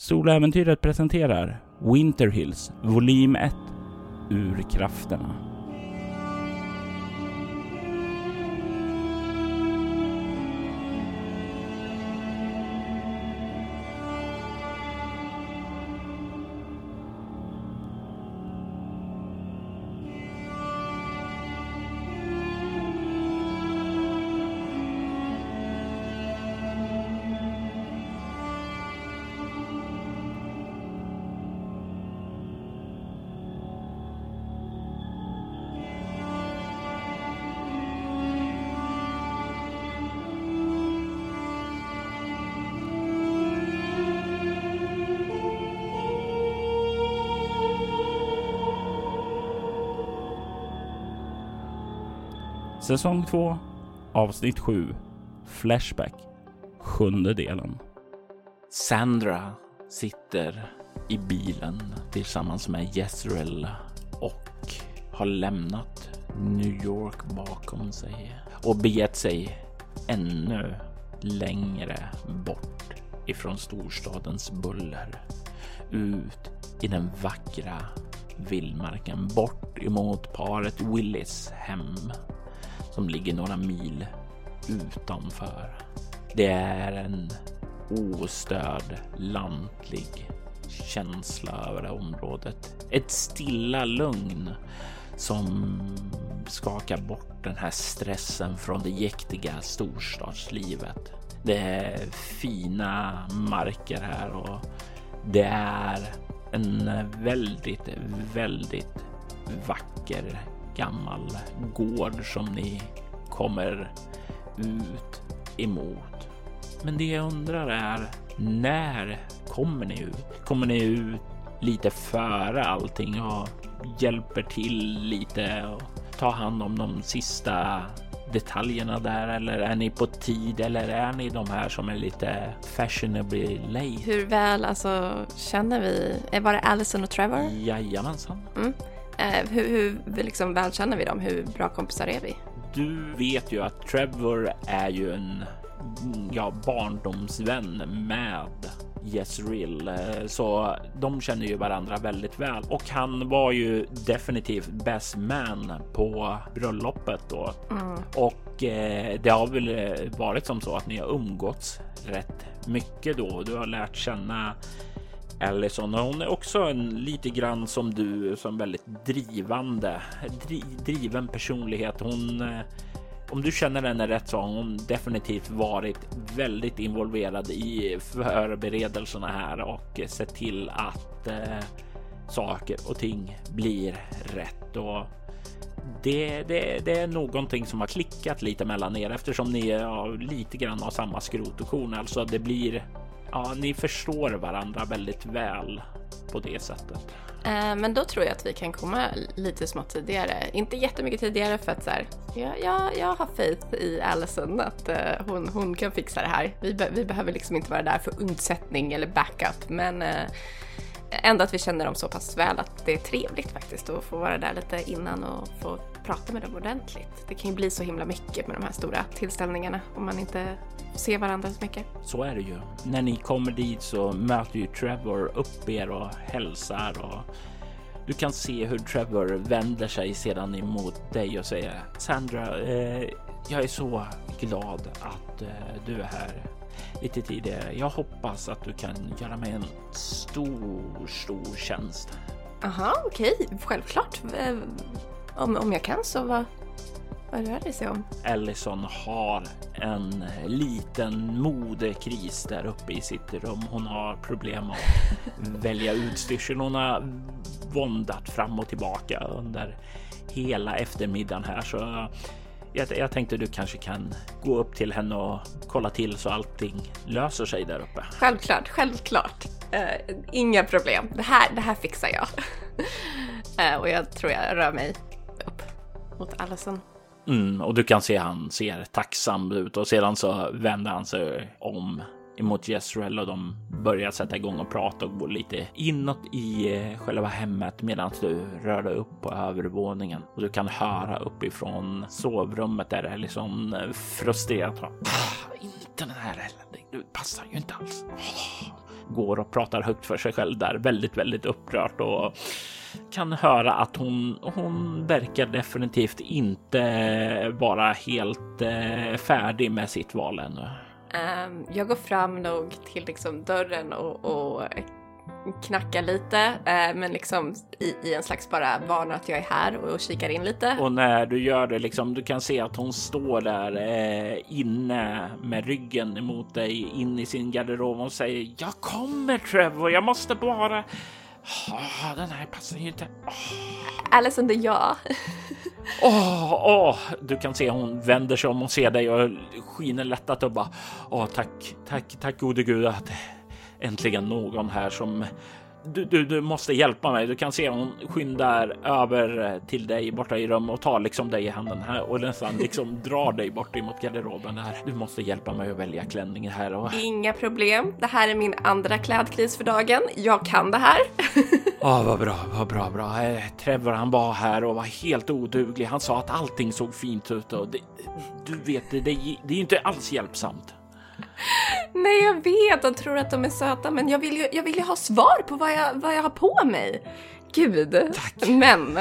Soläventyret presenterar Winter Hills volym 1 Ur krafterna. Säsong 2 Avsnitt 7 Flashback. Sjunde delen. Sandra sitter i bilen tillsammans med Jezreel och har lämnat New York bakom sig och begett sig ännu längre bort ifrån storstadens buller. Ut i den vackra vildmarken bort emot paret Willis hem som ligger några mil utanför. Det är en ostörd lantlig känsla över det området. Ett stilla lugn som skakar bort den här stressen från det jäktiga storstadslivet. Det är fina marker här och det är en väldigt, väldigt vacker gammal gård som ni kommer ut emot. Men det jag undrar är när kommer ni ut? Kommer ni ut lite före allting och hjälper till lite och tar hand om de sista detaljerna där eller är ni på tid eller är ni de här som är lite fashionably late? Hur väl alltså känner vi? Var det Allison och Trevor? Jajamensan. Mm. Eh, hur, hur liksom väl känner vi dem? Hur bra kompisar är vi? Du vet ju att Trevor är ju en ja, barndomsvän med Jezreel, eh, så de känner ju varandra väldigt väl och han var ju definitivt best man på bröllopet då. Mm. Och eh, det har väl eh, varit som så att ni har umgåtts rätt mycket då. Du har lärt känna Allison. Hon är också en lite grann som du, som väldigt drivande, dri, driven personlighet. Hon, eh, om du känner henne rätt så har hon definitivt varit väldigt involverad i förberedelserna här och sett till att eh, saker och ting blir rätt. Och det, det, det, är någonting som har klickat lite mellan er eftersom ni ja, lite grann av samma skrot och korn. Alltså det blir ja, ni förstår varandra väldigt väl på det sättet. Eh, men då tror jag att vi kan komma lite smått tidigare. Inte jättemycket tidigare för att så här, jag, jag, jag har faith i Allison att eh, hon, hon kan fixa det här. Vi, be, vi behöver liksom inte vara där för undsättning eller backup, men eh, ändå att vi känner dem så pass väl att det är trevligt faktiskt att få vara där lite innan och få prata med dem ordentligt. Det kan ju bli så himla mycket med de här stora tillställningarna om man inte ser varandra så mycket. Så är det ju. När ni kommer dit så möter ju Trevor upp er och hälsar och du kan se hur Trevor vänder sig sedan emot dig och säger Sandra, eh, jag är så glad att eh, du är här lite tidigare. Jag hoppas att du kan göra mig en stor, stor tjänst. Aha, okej, okay. självklart. Om, om jag kan så vad, vad rör det sig om? Ellison har en liten modekris där uppe i sitt rum. Hon har problem att välja utstyrsel. Hon har våndat fram och tillbaka under hela eftermiddagen här så jag, jag tänkte du kanske kan gå upp till henne och kolla till så allting löser sig där uppe. Självklart, självklart. Uh, inga problem. Det här, det här fixar jag. uh, och jag tror jag rör mig mot Allison. Mm, och du kan se han ser tacksam ut och sedan så vänder han sig om emot Jezreel och de börjar sätta igång och prata och gå lite inåt i eh, själva hemmet medan du rör dig upp på övervåningen och du kan höra uppifrån sovrummet där det är liksom frustrerat. Ah, inte den här heller. Det passar ju inte alls. Går och pratar högt för sig själv där, väldigt, väldigt upprört och kan höra att hon, hon verkar definitivt inte vara helt eh, färdig med sitt val ännu. Um, jag går fram nog till liksom dörren och, och knackar lite, uh, men liksom i, i, en slags bara varnar att jag är här och kikar in lite. Och när du gör det, liksom, du kan se att hon står där eh, inne med ryggen emot dig in i sin garderob och säger jag kommer Trevor, jag måste bara Oh, den här passar ju inte. Oh. Det är jag. Åh, oh, oh. Du kan se hon vänder sig om och ser dig och skiner lättat och bara åh, tack, tack, tack gode gud att äntligen någon här som du, du, du, måste hjälpa mig. Du kan se hon skyndar över till dig borta i rummet och tar liksom dig i handen här och nästan liksom drar dig bort emot garderoben här. Du måste hjälpa mig att välja klänning här. Och... Inga problem. Det här är min andra klädkris för dagen. Jag kan det här. Ja, oh, vad bra, vad bra, bra. Eh, Trevor, han var här och var helt oduglig. Han sa att allting såg fint ut och det, du vet, det, det, det är inte alls hjälpsamt. Nej, jag vet. De tror att de är söta, men jag vill ju, jag vill ju ha svar på vad jag, vad jag har på mig. Gud. Tack. Men.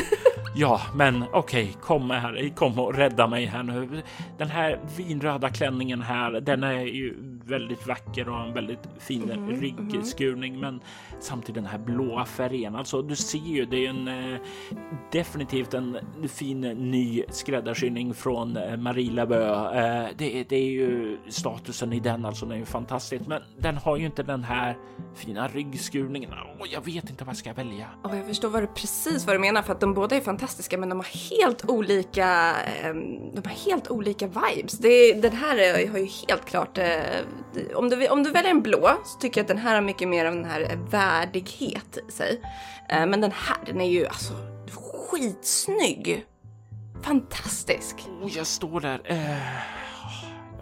ja, men okej, okay, kom här, kom och rädda mig här nu. Den här vinröda klänningen här, den är ju väldigt vacker och en väldigt fin mm, ryggskurning, mm. men samtidigt den här blåa färgen. Alltså, du ser ju, det är en eh, definitivt en fin ny skräddarsyning från eh, Marie Labö. Eh, det, det, är ju statusen i den, alltså, den är ju fantastisk, men den har ju inte den här fina ryggskurningen. Och jag vet inte vad jag ska välja. Oh, jag förstår vad du, precis vad du menar, för att de båda är fantastiska, men de har helt olika, eh, de har helt olika vibes. Det, den här är, har ju helt klart eh, om du, om du väljer en blå så tycker jag att den här har mycket mer av den här värdighet i sig. Eh, men den här, den är ju alltså skitsnygg. Fantastisk. Oh, jag står där. Uh,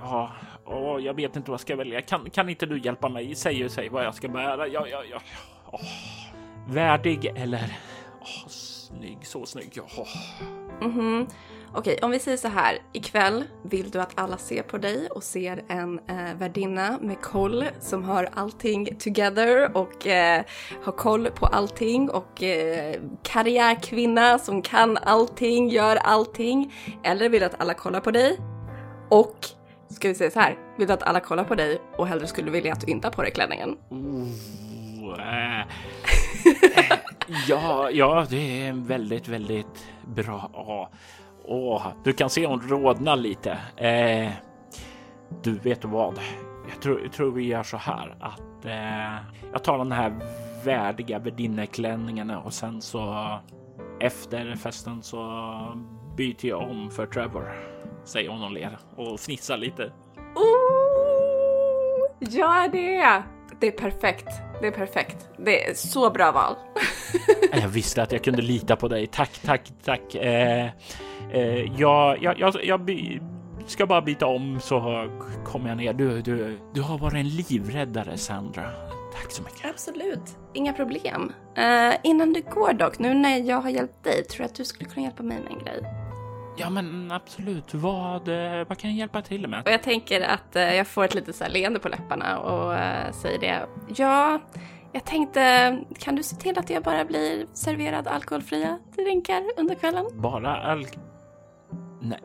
ja, oh, jag vet inte vad jag ska välja. Kan, kan inte du hjälpa mig? Säg och säg vad jag ska bära. Ja, ja, ja. Oh. Värdig eller oh, snygg, så snygg. Ja. Mm -hmm. Okej, om vi säger så här. Ikväll vill du att alla ser på dig och ser en eh, värdinna med koll som har allting together och eh, har koll på allting och eh, karriärkvinna som kan allting, gör allting. Eller vill du att alla kollar på dig och ska vi säga så här. Vill du att alla kollar på dig och hellre skulle vilja att du inte har på dig klänningen? Oh, äh. ja, ja, det är en väldigt, väldigt bra. Ja. Åh, du kan se hon rodnar lite. Eh, du vet vad? Jag tror, jag tror vi gör så här att eh, jag tar den här värdiga värdinneklänningen och sen så efter festen så byter jag om för Trevor, säger hon och ler och fnissar lite. Oh, gör det! Det är perfekt. Det är perfekt. Det är så bra val. jag visste att jag kunde lita på dig. Tack, tack, tack. Eh, eh, jag, jag, jag, jag ska bara byta om så kommer jag ner. Du, du, du har varit en livräddare, Sandra. Tack så mycket. Absolut, inga problem. Uh, innan du går dock, nu när jag har hjälpt dig, tror jag att du skulle kunna hjälpa mig med en grej? Ja, men absolut. Vad, eh, vad kan jag hjälpa till med? Och jag tänker att uh, jag får ett litet så här leende på läpparna och uh, säger det. Ja, jag tänkte, kan du se till att jag bara blir serverad alkoholfria drinkar under kvällen? Bara alkohol?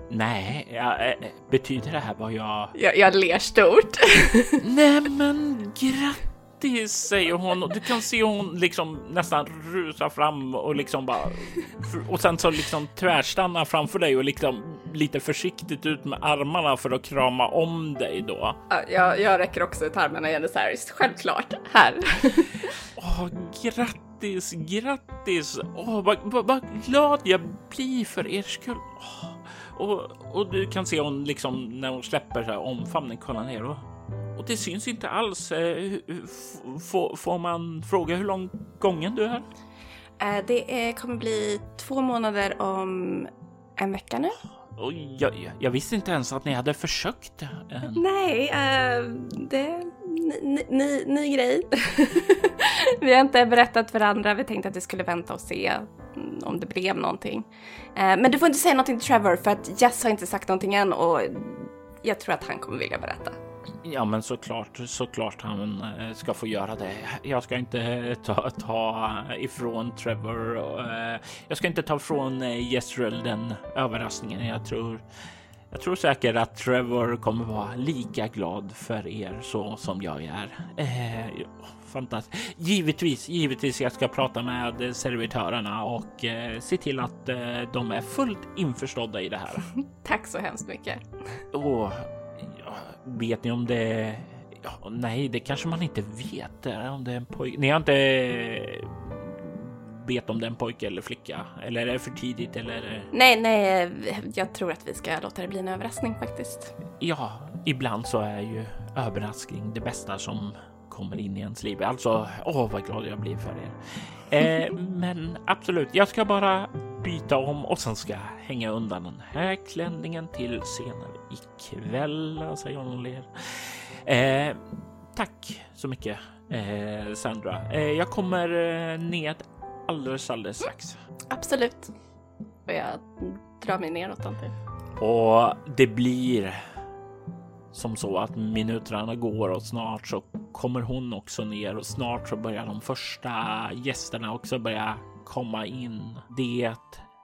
Nej, ja, betyder det här vad jag... Jag, jag ler stort. nej men grattis! säger hon och du kan se hon liksom nästan rusa fram och liksom bara och sen så liksom tvärstanna framför dig och liksom lite försiktigt ut med armarna för att krama om dig då. jag, jag räcker också ut armarna igen så här, självklart, här. Åh, grattis, grattis! Åh, vad, vad, vad glad jag blir för er skull. Åh. Och, och du kan se hon liksom när hon släpper så här omfamning kolla ner och och det syns inte alls. Eh, får man fråga hur lång gången du är? Eh, det kommer bli två månader om en vecka nu. Jag, jag, visste inte ens att ni hade försökt. Nej, uh, det är ny, ny, ny grej. vi har inte berättat för varandra. Vi tänkte att vi skulle vänta och se mm, om det blev någonting. Eh, men du får inte säga någonting till Trevor för att Jess har inte sagt någonting än och jag tror att han kommer vilja berätta. Ja, men såklart, såklart han eh, ska få göra det. Jag ska inte eh, ta, ta ifrån Trevor och eh, jag ska inte ta ifrån Jezreel den överraskningen. Jag tror, jag tror säkert att Trevor kommer vara lika glad för er så som jag är. Eh, fantastiskt. Givetvis, givetvis jag ska prata med servitörerna och eh, se till att eh, de är fullt införstådda i det här. Tack så hemskt mycket. Och ja, vet ni om det? Ja, nej, det kanske man inte vet. Om det är en pojke. Ni har inte vet om det är en pojke eller flicka? Eller är det för tidigt? Eller? Nej, nej, jag tror att vi ska låta det bli en överraskning faktiskt. Ja, ibland så är ju överraskning det bästa som kommer in i ens liv. Alltså, åh vad glad jag blir för er. Eh, men absolut, jag ska bara byta om och sen ska jag hänga undan den här klänningen till senare ikväll, säger hon och ler. Eh, tack så mycket eh, Sandra. Eh, jag kommer eh, ned alldeles, alldeles strax. Absolut. Och jag drar mig neråt antar Och det blir som så att minuterna går och snart så kommer hon också ner och snart så börjar de första gästerna också börja komma in. Det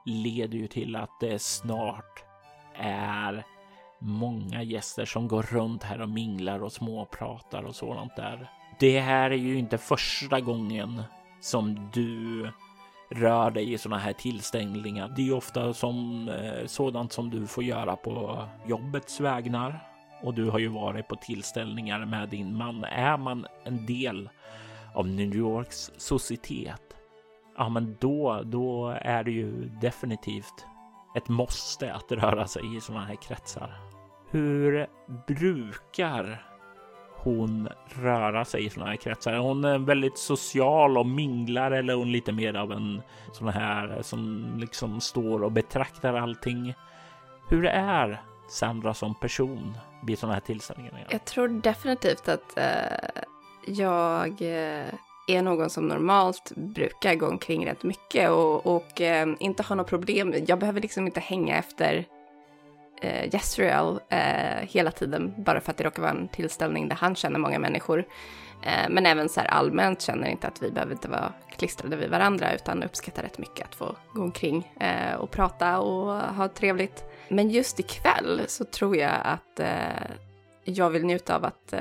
leder ju till att det snart är många gäster som går runt här och minglar och småpratar och sådant där. Det här är ju inte första gången som du rör dig i sådana här tillställningar. Det är ju ofta som eh, sådant som du får göra på jobbets vägnar och du har ju varit på tillställningar med din man. Är man en del av New Yorks societet, ja, men då, då är det ju definitivt ett måste att röra sig i sådana här kretsar. Hur brukar hon röra sig i sådana här kretsar? Är hon eh, väldigt social och minglar eller är hon lite mer av en sån här eh, som liksom står och betraktar allting? Hur är Sandra som person vid sådana här tillställningar? Jag tror definitivt att eh, jag eh, är någon som normalt brukar gå omkring rätt mycket och, och eh, inte har något problem. Jag behöver liksom inte hänga efter eh, Jezreel eh, hela tiden bara för att det råkar vara en tillställning där han känner många människor. Eh, men även så här allmänt känner inte att vi behöver inte vara klistrade vid varandra utan uppskattar rätt mycket att få gå omkring eh, och prata och ha trevligt. Men just ikväll så tror jag att eh, jag vill njuta av att eh,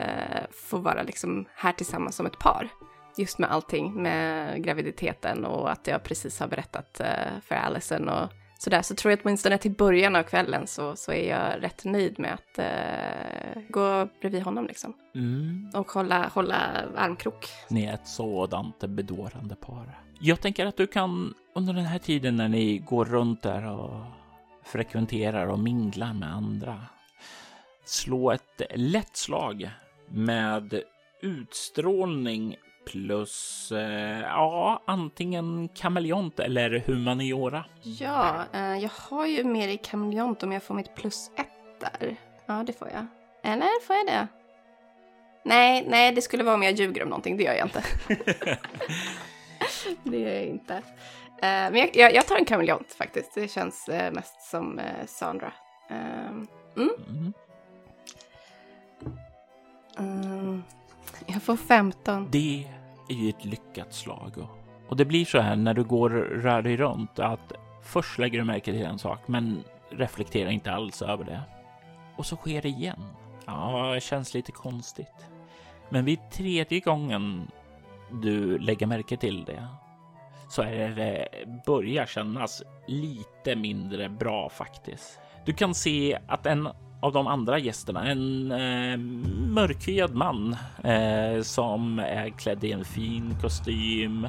få vara liksom här tillsammans som ett par. Just med allting, med graviditeten och att jag precis har berättat för Allison och sådär. Så tror jag att åtminstone till början av kvällen så, så är jag rätt nöjd med att eh, gå bredvid honom liksom. Mm. Och hålla, hålla armkrok. Ni är ett sådant bedårande par. Jag tänker att du kan under den här tiden när ni går runt där och frekventerar och minglar med andra. Slå ett lätt slag med utstrålning plus eh, ja, antingen kameleont eller humaniora. Ja, eh, jag har ju mer i kameleont om jag får mitt plus ett där. Ja, det får jag. Eller får jag det? Nej, nej, det skulle vara om jag ljuger om någonting. Det gör jag inte. det gör jag inte. Uh, men jag, jag, jag, tar en kameleont faktiskt. Det känns uh, mest som uh, Sandra. Ehm, mm. Mm. Jag får 15. Det är ju ett lyckat slag. Och, och det blir så här när du går rör dig runt att först lägger du märke till en sak men reflekterar inte alls över det. Och så sker det igen. Ja, det känns lite konstigt. Men vid tredje gången du lägger märke till det så är det börjar kännas lite mindre bra faktiskt. Du kan se att en av de andra gästerna, en eh, mörkhyad man eh, som är klädd i en fin kostym,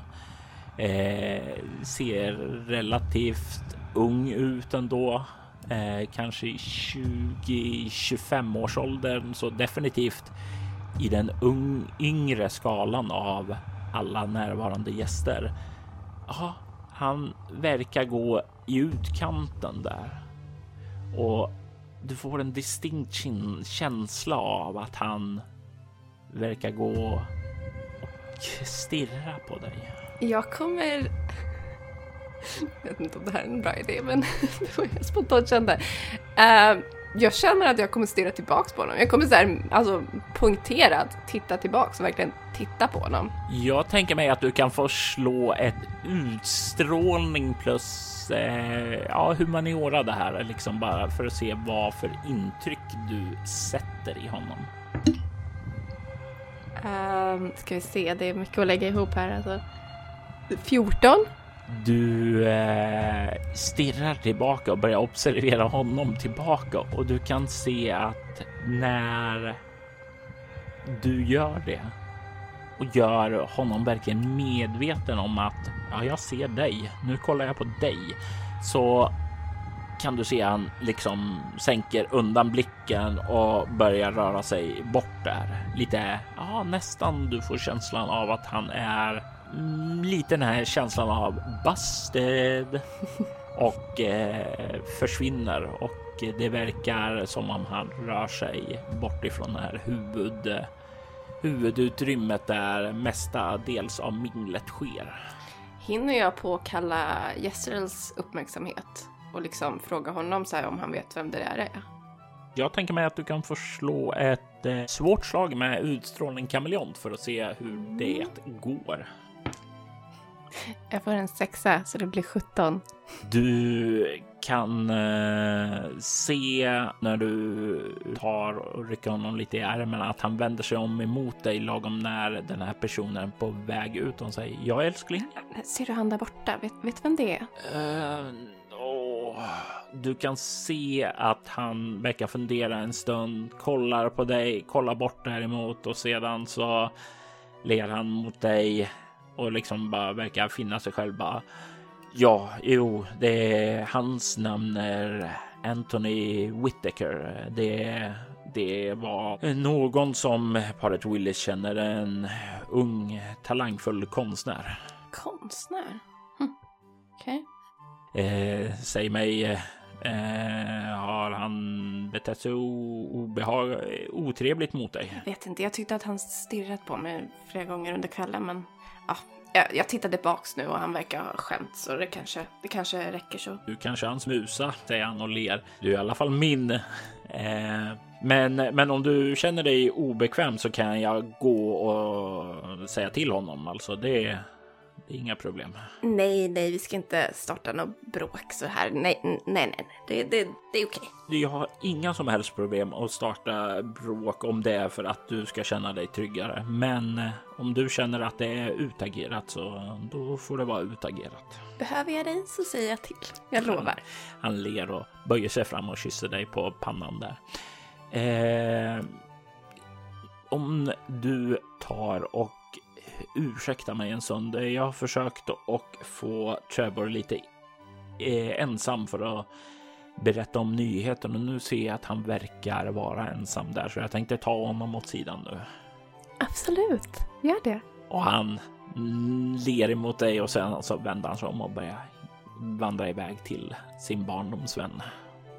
eh, ser relativt ung ut ändå. Eh, kanske i 20-25 års åldern, så definitivt i den ung, yngre skalan av alla närvarande gäster ja, han verkar gå i utkanten där. Och du får en distinkt känsla av att han verkar gå och stirra på dig. Jag kommer... Jag vet inte om det här är en bra idé, men det var jag spontant kände. Uh, jag känner att jag kommer stirra tillbaks på honom. Jag kommer så här, alltså poängterat titta tillbaks och verkligen titta på honom. Jag tänker mig att du kan få slå ett utstrålning plus eh, ja, humaniora det här liksom bara för att se vad för intryck du sätter i honom. Um, ska vi se, det är mycket att lägga ihop här alltså. 14. Du eh, stirrar tillbaka och börjar observera honom tillbaka och du kan se att när du gör det och gör honom verkligen medveten om att ja, jag ser dig. Nu kollar jag på dig så kan du se han liksom sänker undan blicken och börjar röra sig bort där. Lite, ja, nästan du får känslan av att han är lite den här känslan av busted och eh, försvinner och det verkar som om han rör sig bort ifrån det här huvud, huvudutrymmet där mestadels av minglet sker. Hinner jag påkalla Jesrels uppmärksamhet och liksom fråga honom så om han vet vem det där är? Jag tänker mig att du kan få slå ett eh, svårt slag med utstrålning kameleont för att se hur det går. Jag får en sexa så det blir 17. Du kan eh, se när du tar och rycker honom lite i ärmen att han vänder sig om emot dig lagom när den här personen är på väg ut och säger ja älskling. Ser du han där borta? Vet, vet vem det är? Uh, oh. Du kan se att han verkar fundera en stund, kollar på dig, kollar bort däremot och sedan så ler han mot dig och liksom bara verkar finna sig själv bara. Ja, jo, det är hans namn är Anthony Whittaker. Det, det var någon som paret Willis känner, en ung talangfull konstnär. Konstnär? Hm. Okej. Okay. Eh, säg mig, eh, har han betett sig obehag, otrevligt mot dig? Jag vet inte, jag tyckte att han stirrat på mig flera gånger under kvällen, men ja, jag, jag tittar tillbaks nu och han verkar ha skämt så det kanske, det kanske räcker så. Du kanske hans musa, säger han och ler. Du är i alla fall min. Eh, men, men om du känner dig obekväm så kan jag gå och säga till honom. Alltså det, det är inga problem. Nej, nej, vi ska inte starta något bråk så här. Nej, nej, nej, det, det, det är okej. Jag har inga som helst problem att starta bråk om det är för att du ska känna dig tryggare. Men eh, om du känner att det är utagerat så då får det vara utagerat. Behöver jag dig så säger jag till. Jag lovar. Han ler och böjer sig fram och kysser dig på pannan där. Eh, om du tar och ursäkta mig en stund. Jag har försökt att få Trevor lite eh, ensam för att berätta om nyheten och nu ser jag att han verkar vara ensam där så jag tänkte ta honom åt sidan nu. Absolut, gör det. Och han ler emot dig och sen så vänder han sig om och börjar vandra iväg till sin barndomsvän.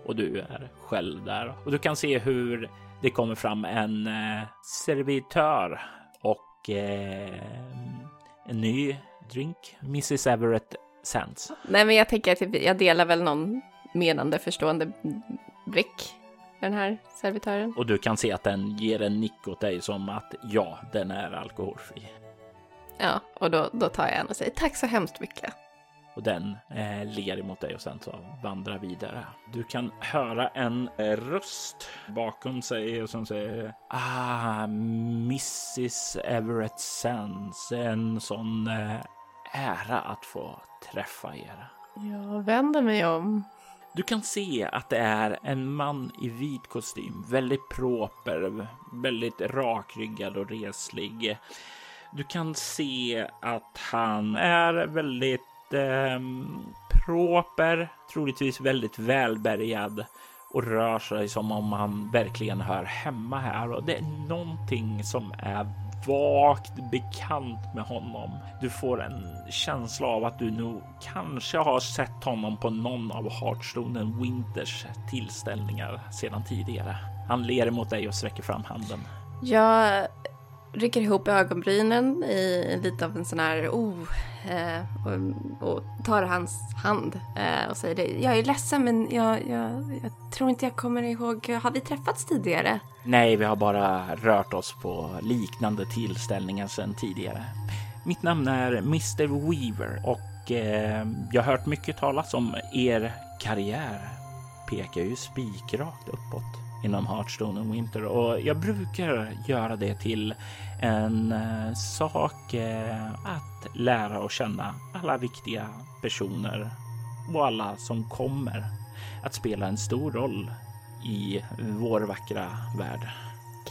Och du är själv där och du kan se hur det kommer fram en eh, servitör eh, en ny drink. Mrs Everett Sands. Nej, men jag tänker att jag delar väl någon menande förstående blick den här servitören. Och du kan se att den ger en nick åt dig som att ja, den är alkoholfri. Ja, och då, då tar jag en och säger tack så hemskt mycket och den eh, ler emot dig och sen så vandrar vidare. Du kan höra en eh, röst bakom sig som säger Ah, Mrs Everett Sands. En sån eh, ära att få träffa er. Jag vänder mig om. Du kan se att det är en man i vit kostym, väldigt proper, väldigt rakryggad och reslig. Du kan se att han är väldigt eh, proper, troligtvis väldigt välbärgad och rör sig som om han verkligen hör hemma här och det är någonting som är vagt bekant med honom. Du får en känsla av att du nog kanske har sett honom på någon av Heartstone Winters tillställningar sedan tidigare. Han ler mot dig och sträcker fram handen. Jag rycker ihop ögonbrynen i lite av en sån här oh, eh, och, och, tar hans hand eh, och säger det. Jag är ledsen men jag, jag, jag, tror inte jag kommer ihåg. Har vi träffats tidigare? Nej, vi har bara rört oss på liknande tillställningar sedan tidigare. Mitt namn är Mr Weaver och eh, jag har hört mycket talas om er karriär. Pekar ju spikrakt uppåt inom Hearthstone och Winter och jag brukar göra det till en eh, sak eh, att lära och känna alla viktiga personer och alla som kommer att spela en stor roll i vår vackra värld.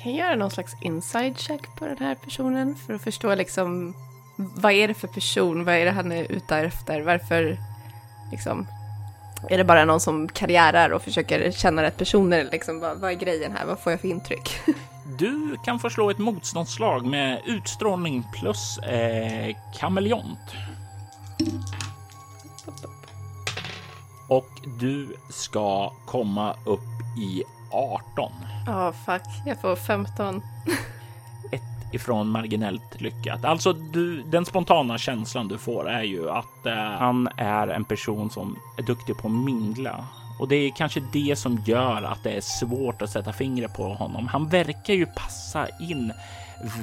Kan jag göra någon slags inside check på den här personen för att förstå liksom vad är det för person? Vad är det han är ute efter? Varför liksom är det bara någon som karriärar och försöker känna rätt personer? Liksom, vad, vad är grejen här? Vad får jag för intryck? Du kan få slå ett motståndslag med utstrålning plus eh, kameleont. Och du ska komma upp i 18. Ja, oh, fuck. Jag får 15. ifrån marginellt lyckat. Alltså du, den spontana känslan du får är ju att eh, han är en person som är duktig på att mingla. Och det är kanske det som gör att det är svårt att sätta fingret på honom. Han verkar ju passa in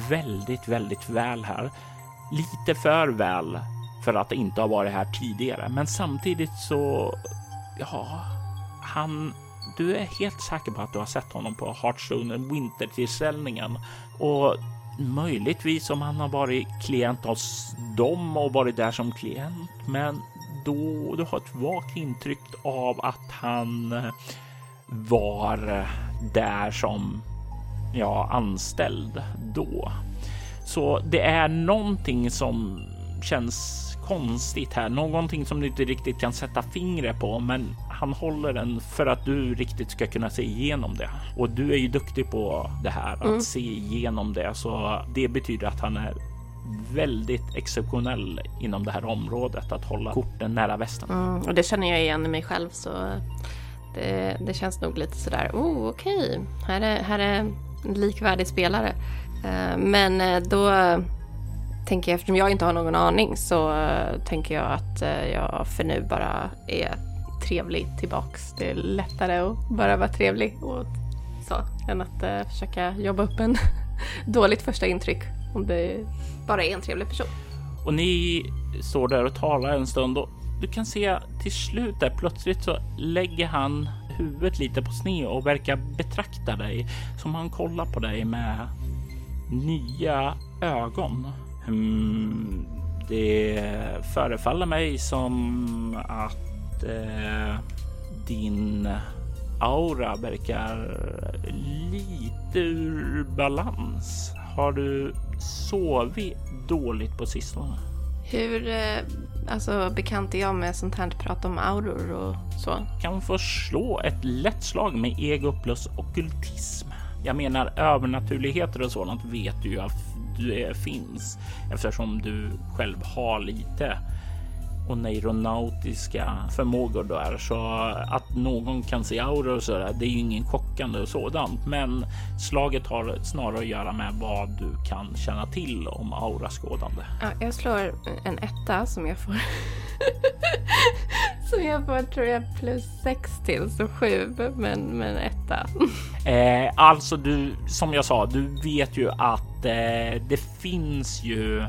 väldigt, väldigt väl här. Lite för väl för att inte ha varit här tidigare. Men samtidigt så, ja, han du är helt säker på att du har sett honom på Hearthstone Winter-tillställningen och Möjligtvis om han har varit klient hos dem och varit där som klient, men då du har ett vagt intryck av att han eh, var eh, där som ja, anställd då. Så det är någonting som känns konstigt här, någonting som du inte riktigt kan sätta fingret på, men han håller den för att du riktigt ska kunna se igenom det. Och du är ju duktig på det här, att mm. se igenom det. Så det betyder att han är väldigt exceptionell inom det här området, att hålla korten nära västen. Mm, och det känner jag igen i mig själv, så det, det känns nog lite sådär, oh okej, okay. här, är, här är en likvärdig spelare. Eh, men eh, då tänker jag, eftersom jag inte har någon aning så uh, tänker jag att uh, jag för nu bara är trevlig tillbaks. Det är lättare att bara vara trevlig och så än att uh, försöka jobba upp en dåligt första intryck om det bara är en trevlig person. Och ni står där och talar en stund och du kan se till slut där plötsligt så lägger han huvudet lite på sned och verkar betrakta dig som han kollar på dig med nya ögon. Mm, det förefaller mig som att eh, din aura verkar lite ur balans. Har du sovit dåligt på sistone? Hur eh, alltså, bekant är jag med sånt här prat om auror och så? Kan få slå ett lätt slag med ego plus okultism. Jag menar övernaturligheter och sådant vet du ju du är, finns eftersom du själv har lite och neuronautiska förmågor där så att någon kan se auror och så där, det är ju ingen chockande och sådant. Men slaget har snarare att göra med vad du kan känna till om auraskådande. Ja, jag slår en etta som jag får. som jag får tror jag plus sex till, så sju, men, men etta. eh, alltså du, som jag sa, du vet ju att Eh, det finns ju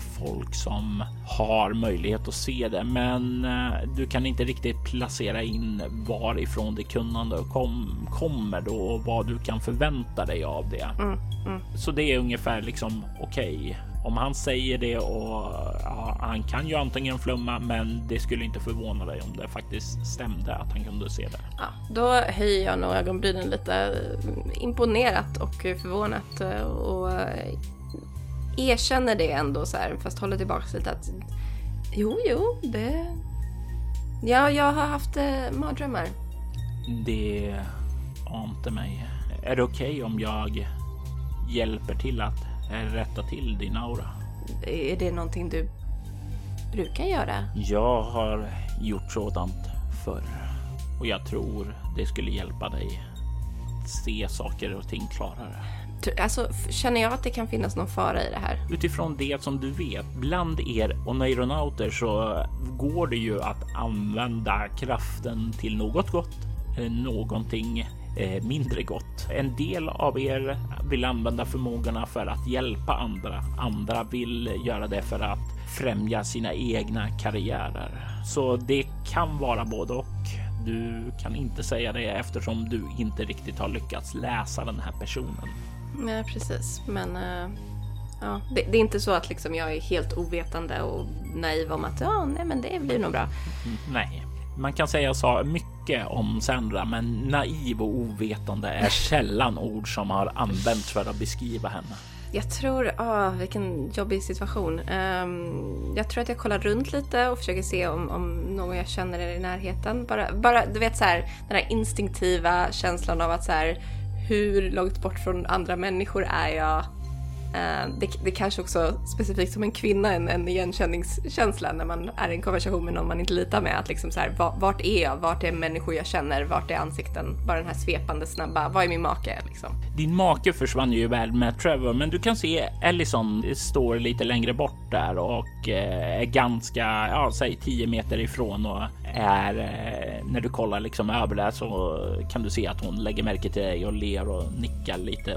folk som har möjlighet att se det, men eh, du kan inte riktigt placera in varifrån det kunnande kom, kommer då och vad du kan förvänta dig av det. Mm, mm. Så det är ungefär liksom okej. Okay. Om han säger det och ja, han kan ju antingen flumma, men det skulle inte förvåna dig om det faktiskt stämde att han kunde se det. Ja, då höjer jag nog ögonbrynen lite eh, imponerat och förvånat och erkänner det ändå så här, fast håller tillbaka lite att jo, jo, det... Ja, jag har haft eh, mardrömmar. Det ante mig. Är det okej okay om jag hjälper till att rätta till din aura? Är det någonting du brukar göra? Jag har gjort sådant förr och jag tror det skulle hjälpa dig att se saker och ting klarare. Alltså, känner jag att det kan finnas någon fara i det här? Utifrån det som du vet, bland er oneironauter så går det ju att använda kraften till något gott eller någonting eh, mindre gott. En del av er vill använda förmågorna för att hjälpa andra. Andra vill göra det för att främja sina egna karriärer. Så det kan vara både och. Du kan inte säga det eftersom du inte riktigt har lyckats läsa den här personen. Nej, precis. Men eh, ja, det, det är inte så att liksom jag är helt ovetande och naiv om att ja, nej, men det blir nog bra. Nej, man kan säga så mycket om Sandra, men naiv och ovetande är sällan ord som har använts för att beskriva henne. Jag tror, ah, vilken jobbig situation. Ehm, jag tror att jag kollar runt lite och försöker se om, om någon jag känner är i närheten. Bara, bara du vet så här, den här instinktiva känslan av att så här, hur långt bort från andra människor är jag? Eh, det, det kanske också specifikt som en kvinna en, en igenkänningskänsla när man är i en konversation med någon man inte litar med. Att liksom så här, vart är jag? Vart är människor jag känner? Vart är ansikten? Bara den här svepande snabba, vad är min make? Liksom. Din make försvann ju väl med Trevor, men du kan se Ellison står lite längre bort där och eh, är ganska, ja, säg 10 meter ifrån och är eh, när du kollar liksom över där så kan du se att hon lägger märke till dig och ler och nickar lite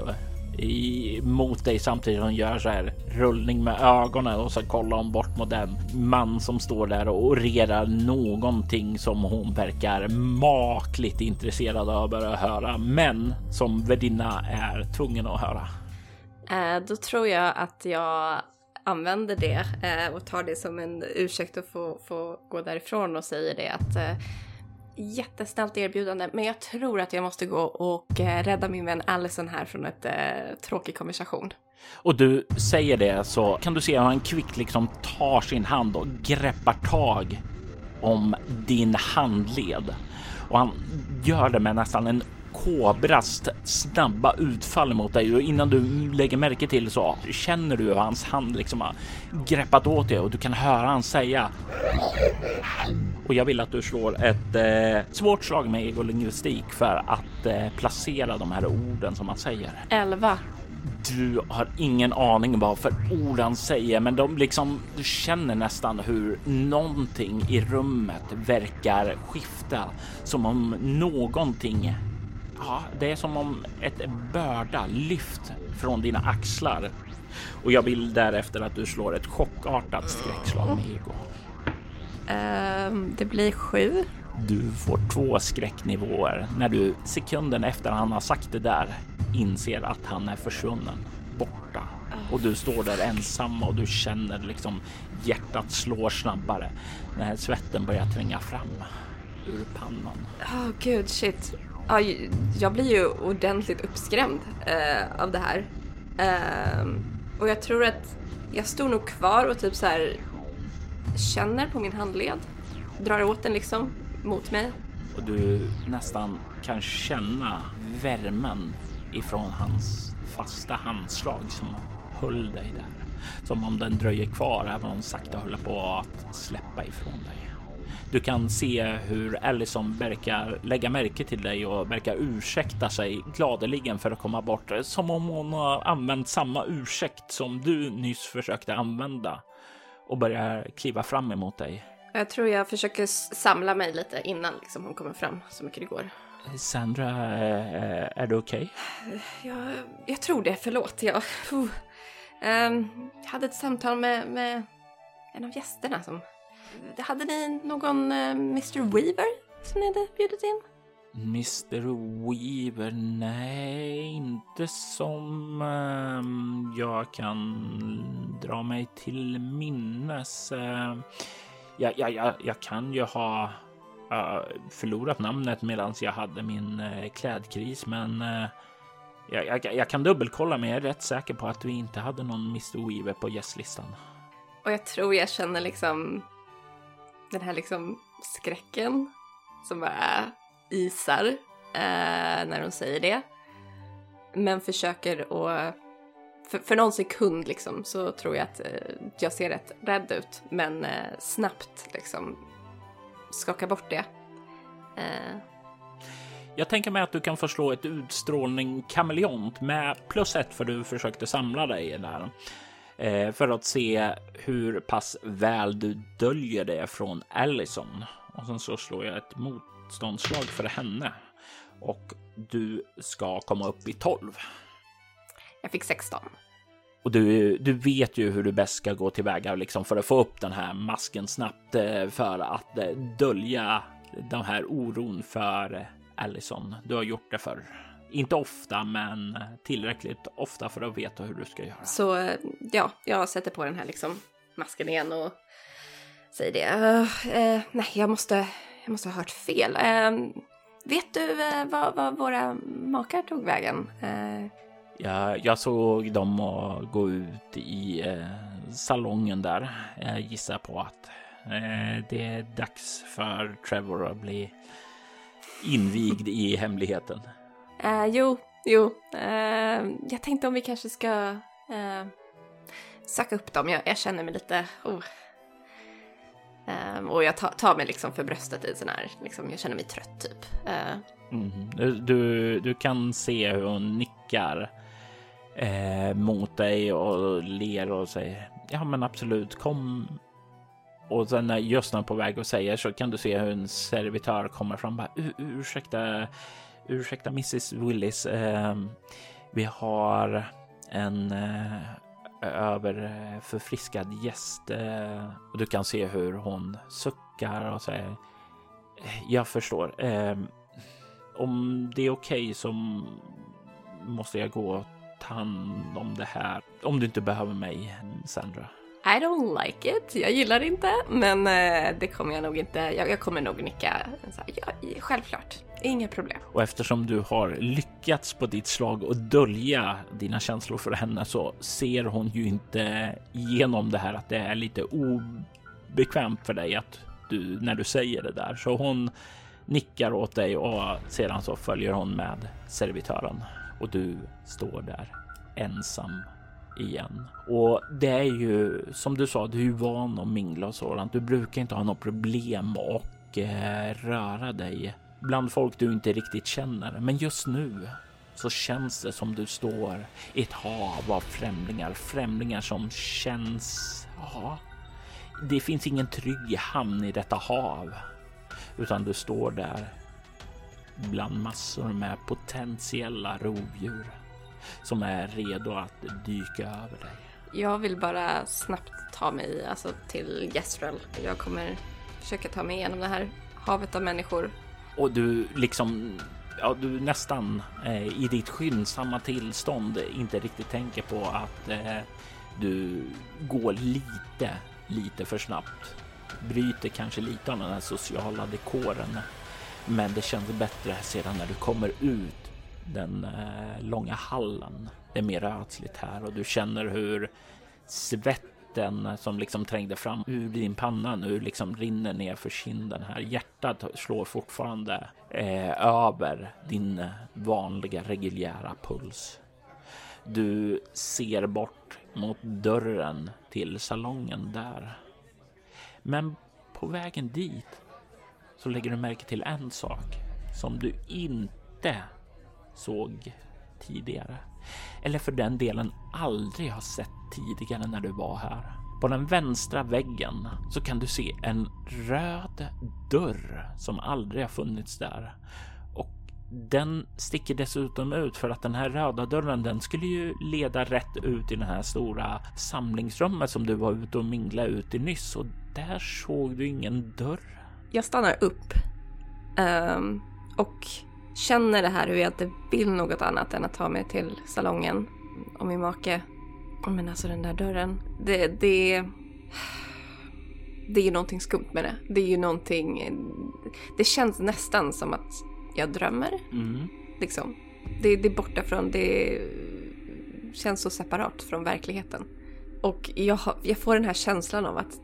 i, mot dig samtidigt som hon gör så här rullning med ögonen och så kollar hon bort mot den man som står där och orerar någonting som hon verkar makligt intresserad av att höra, men som värdinna är tvungen att höra. Äh, då tror jag att jag använder det eh, och tar det som en ursäkt att få, få gå därifrån och säger det att eh, jättesnällt erbjudande men jag tror att jag måste gå och eh, rädda min vän Allison här från ett eh, tråkig konversation. Och du säger det så kan du se hur han kvickt liksom tar sin hand och greppar tag om din handled. Och han gör det med nästan en kobras snabba utfall mot dig och innan du lägger märke till så känner du hur hans hand liksom har greppat åt dig och du kan höra han säga. Och jag vill att du slår ett eh, svårt slag med egolingvistik för att eh, placera de här orden som han säger. 11. Du har ingen aning vad för ord han säger, men de liksom, du känner nästan hur någonting i rummet verkar skifta. Som om någonting, ja, det är som om ett börda lyft från dina axlar. Och jag vill därefter att du slår ett chockartat skräckslag med ego. Ehm, det blir 7. Du får två skräcknivåer när du sekunden efter han har sagt det där inser att han är försvunnen, borta. Och du står där ensam och du känner liksom hjärtat slår snabbare när svetten börjar tränga fram ur pannan. Åh gud, shit. Ja, jag blir ju ordentligt uppskrämd eh, av det här. Eh, och jag tror att jag står nog kvar och typ så här känner på min handled. Drar åt den liksom mot mig. Och du nästan kan känna värmen ifrån hans fasta handslag som höll dig där. Som om den dröjer kvar även om sakta håller på att släppa ifrån dig. Du kan se hur Allison verkar lägga märke till dig och verkar ursäkta sig gladeligen för att komma bort. Som om hon har använt samma ursäkt som du nyss försökte använda och börjar kliva fram emot dig. Jag tror jag försöker samla mig lite innan liksom hon kommer fram så mycket det går. Sandra, eh, är du okej? Jag, jag tror det, förlåt. Jag. Ehm, jag hade ett samtal med, med en av gästerna som... Hade ni någon eh, Mr Weaver som ni hade bjudit in? Mr Weaver, nej, inte som ehm, jag kan dra mig till minnes. Uh, jag, jag, jag, jag kan ju ha eh, förlorat namnet medan jag hade min eh, klädkris, men eh, jag, jag, jag kan dubbelkolla, men jag är rätt säker på att vi inte hade någon Mr Weaver på gästlistan. Och jag tror jag känner liksom den här liksom skräcken som bara isar eh, när hon säger det. Men försöker att... För, för någon sekund liksom så tror jag att eh, jag ser rätt rädd ut. Men eh, snabbt liksom skaka bort det. Eh, Jag tänker mig att du kan förslå ett utstrålning kameleont med plus ett för du försökte samla dig där. Eh, för att se hur pass väl du döljer det från Allison. Och sen så slår jag ett motståndsslag för henne. Och du ska komma upp i 12. Jag fick 16. Och du, du vet ju hur du bäst ska gå tillväga liksom för att få upp den här masken snabbt eh, för att eh, dölja den här oron för Allison. Du har gjort det förr. Inte ofta, men tillräckligt ofta för att veta hur du ska göra. Så ja, jag sätter på den här liksom masken igen och säger det. Uh, uh, nej, jag måste, jag måste ha hört fel. Uh, vet du vad, vad, våra makar tog vägen? Ja, jag såg dem gå ut i salongen där. Jag gissar på att det är dags för Trevor att bli invigd i hemligheten. Uh, jo, jo. Uh, jag tänkte om vi kanske ska uh, söka upp dem. Jag, jag känner mig lite... Oh. Um, och jag tar, tar, mig liksom för bröstet i sån här, liksom, jag känner mig trött typ. Uh. Mm. Du, du, du, kan se hur hon nickar eh, mot dig och ler och säger ja men absolut kom. Och sen när just när är på väg och säger så kan du se hur en servitör kommer fram och bara ursäkta ursäkta Mrs Willis. Eh, vi har en eh, överförfriskad eh, gäst eh, och du kan se hur hon suckar och säger jag förstår. Eh, om det är okej okay så måste jag gå och ta hand om det här. Om du inte behöver mig, Sandra. I don't like it. Jag gillar det inte, men eh, det kommer jag nog inte. Jag, jag kommer nog nicka. Så här, ja, självklart, inga problem. Och eftersom du har lyckats på ditt slag och dölja dina känslor för henne så ser hon ju inte igenom det här att det är lite obekvämt för dig att du när du säger det där. Så hon nickar åt dig och sedan så följer hon med servitören och du står där ensam igen. Och det är ju som du sa, du är ju van att mingla och sådant. Du brukar inte ha något problem och eh, röra dig bland folk du inte riktigt känner. Men just nu så känns det som du står i ett hav av främlingar, främlingar som känns. Ja, det finns ingen trygg hamn i detta hav, utan du står där bland massor med potentiella rovdjur som är redo att dyka över dig. Jag vill bara snabbt ta mig alltså, till Jezreel. Jag kommer försöka ta mig igenom det här havet av människor. Och du liksom, ja, du nästan eh, i ditt skyndsamma tillstånd inte riktigt tänker på att eh, du går lite, lite för snabbt. Bryter kanske lite av den här sociala dekoren. Men det känns bättre sedan när du kommer ut den eh, långa hallen. Det är mer ödsligt här och du känner hur svetten som liksom trängde fram ur din panna nu liksom rinner ner för kinden här. Hjärtat slår fortfarande eh, över din vanliga reguljära puls. Du ser bort mot dörren till salongen där. Men på vägen dit så lägger du märke till en sak som du inte såg tidigare. Eller för den delen aldrig har sett tidigare när du var här. På den vänstra väggen så kan du se en röd dörr som aldrig har funnits där. Och den sticker dessutom ut för att den här röda dörren, den skulle ju leda rätt ut i det här stora samlingsrummet som du var ute och mingla ut i nyss och där såg du ingen dörr. Jag stannar upp um, och känner det här hur jag inte vill något annat än att ta mig till salongen och min make. Men alltså den där dörren, det, det, det är ju någonting skumt med det. Det är ju någonting, det känns nästan som att jag drömmer. Mm. Liksom. Det, det är borta från, det känns så separat från verkligheten. Och jag, jag får den här känslan av att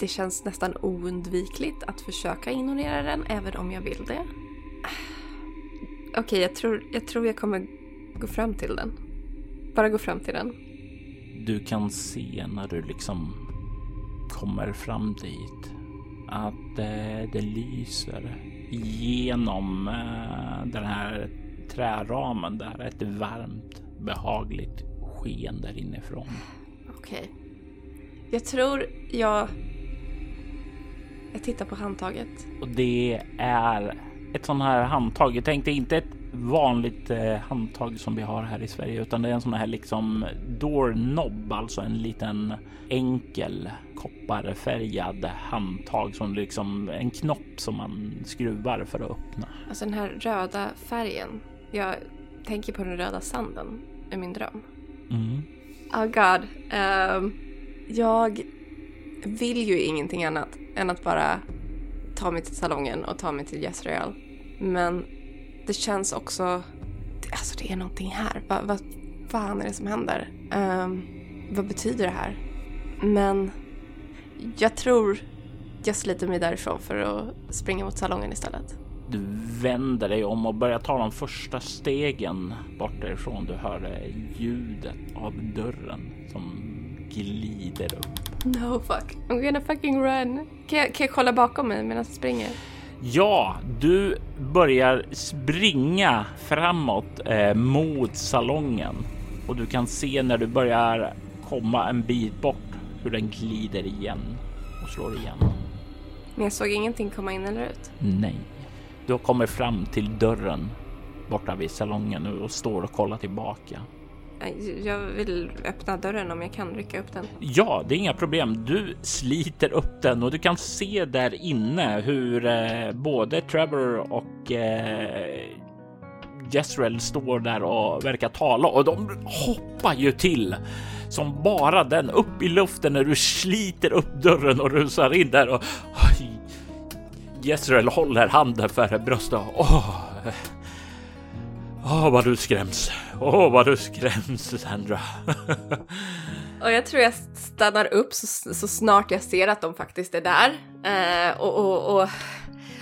det känns nästan oundvikligt att försöka ignorera den även om jag vill det. Okej, okay, jag, tror, jag tror jag kommer gå fram till den. Bara gå fram till den. Du kan se när du liksom kommer fram dit att eh, det lyser genom eh, den här träramen där ett varmt behagligt sken där inifrån. Okej. Jag tror jag... Jag tittar på handtaget. Och det är ett sånt här handtag. Jag tänkte inte ett vanligt eh, handtag som vi har här i Sverige, utan det är en sån här liksom doorknob, alltså en liten enkel kopparfärgad handtag som liksom en knopp som man skruvar för att öppna. Alltså den här röda färgen. Jag tänker på den röda sanden i min dröm. Mm. Oh god. Ehm, jag vill ju ingenting annat än att bara ta mig till salongen och ta mig till Yes Jezreel. Men det känns också... Alltså det är någonting här. Va- Vad fan är det som händer? Um, vad betyder det här? Men jag tror jag sliter mig därifrån för att springa mot salongen istället. Du vänder dig om och börjar ta de första stegen bort därifrån. Du hör ljudet av dörren som glider upp. No fuck. I'm gonna fucking run. Kan jag, kan jag kolla bakom mig medan jag springer? Ja, du börjar springa framåt eh, mot salongen och du kan se när du börjar komma en bit bort hur den glider igen och slår igen. Men jag såg ingenting komma in eller ut. Nej, du har kommit fram till dörren borta vid salongen och står och kollar tillbaka. Jag vill öppna dörren om jag kan rycka upp den. Ja, det är inga problem. Du sliter upp den och du kan se där inne hur eh, både Trevor och eh, Jezreel står där och verkar tala och de hoppar ju till som bara den upp i luften när du sliter upp dörren och rusar in där och Jezreel håller handen för bröstet. Åh, åh, vad du skräms. Åh, vad du skräms, Sandra. Och jag tror jag stannar upp så, så snart jag ser att de faktiskt är där. Eh, och, och, och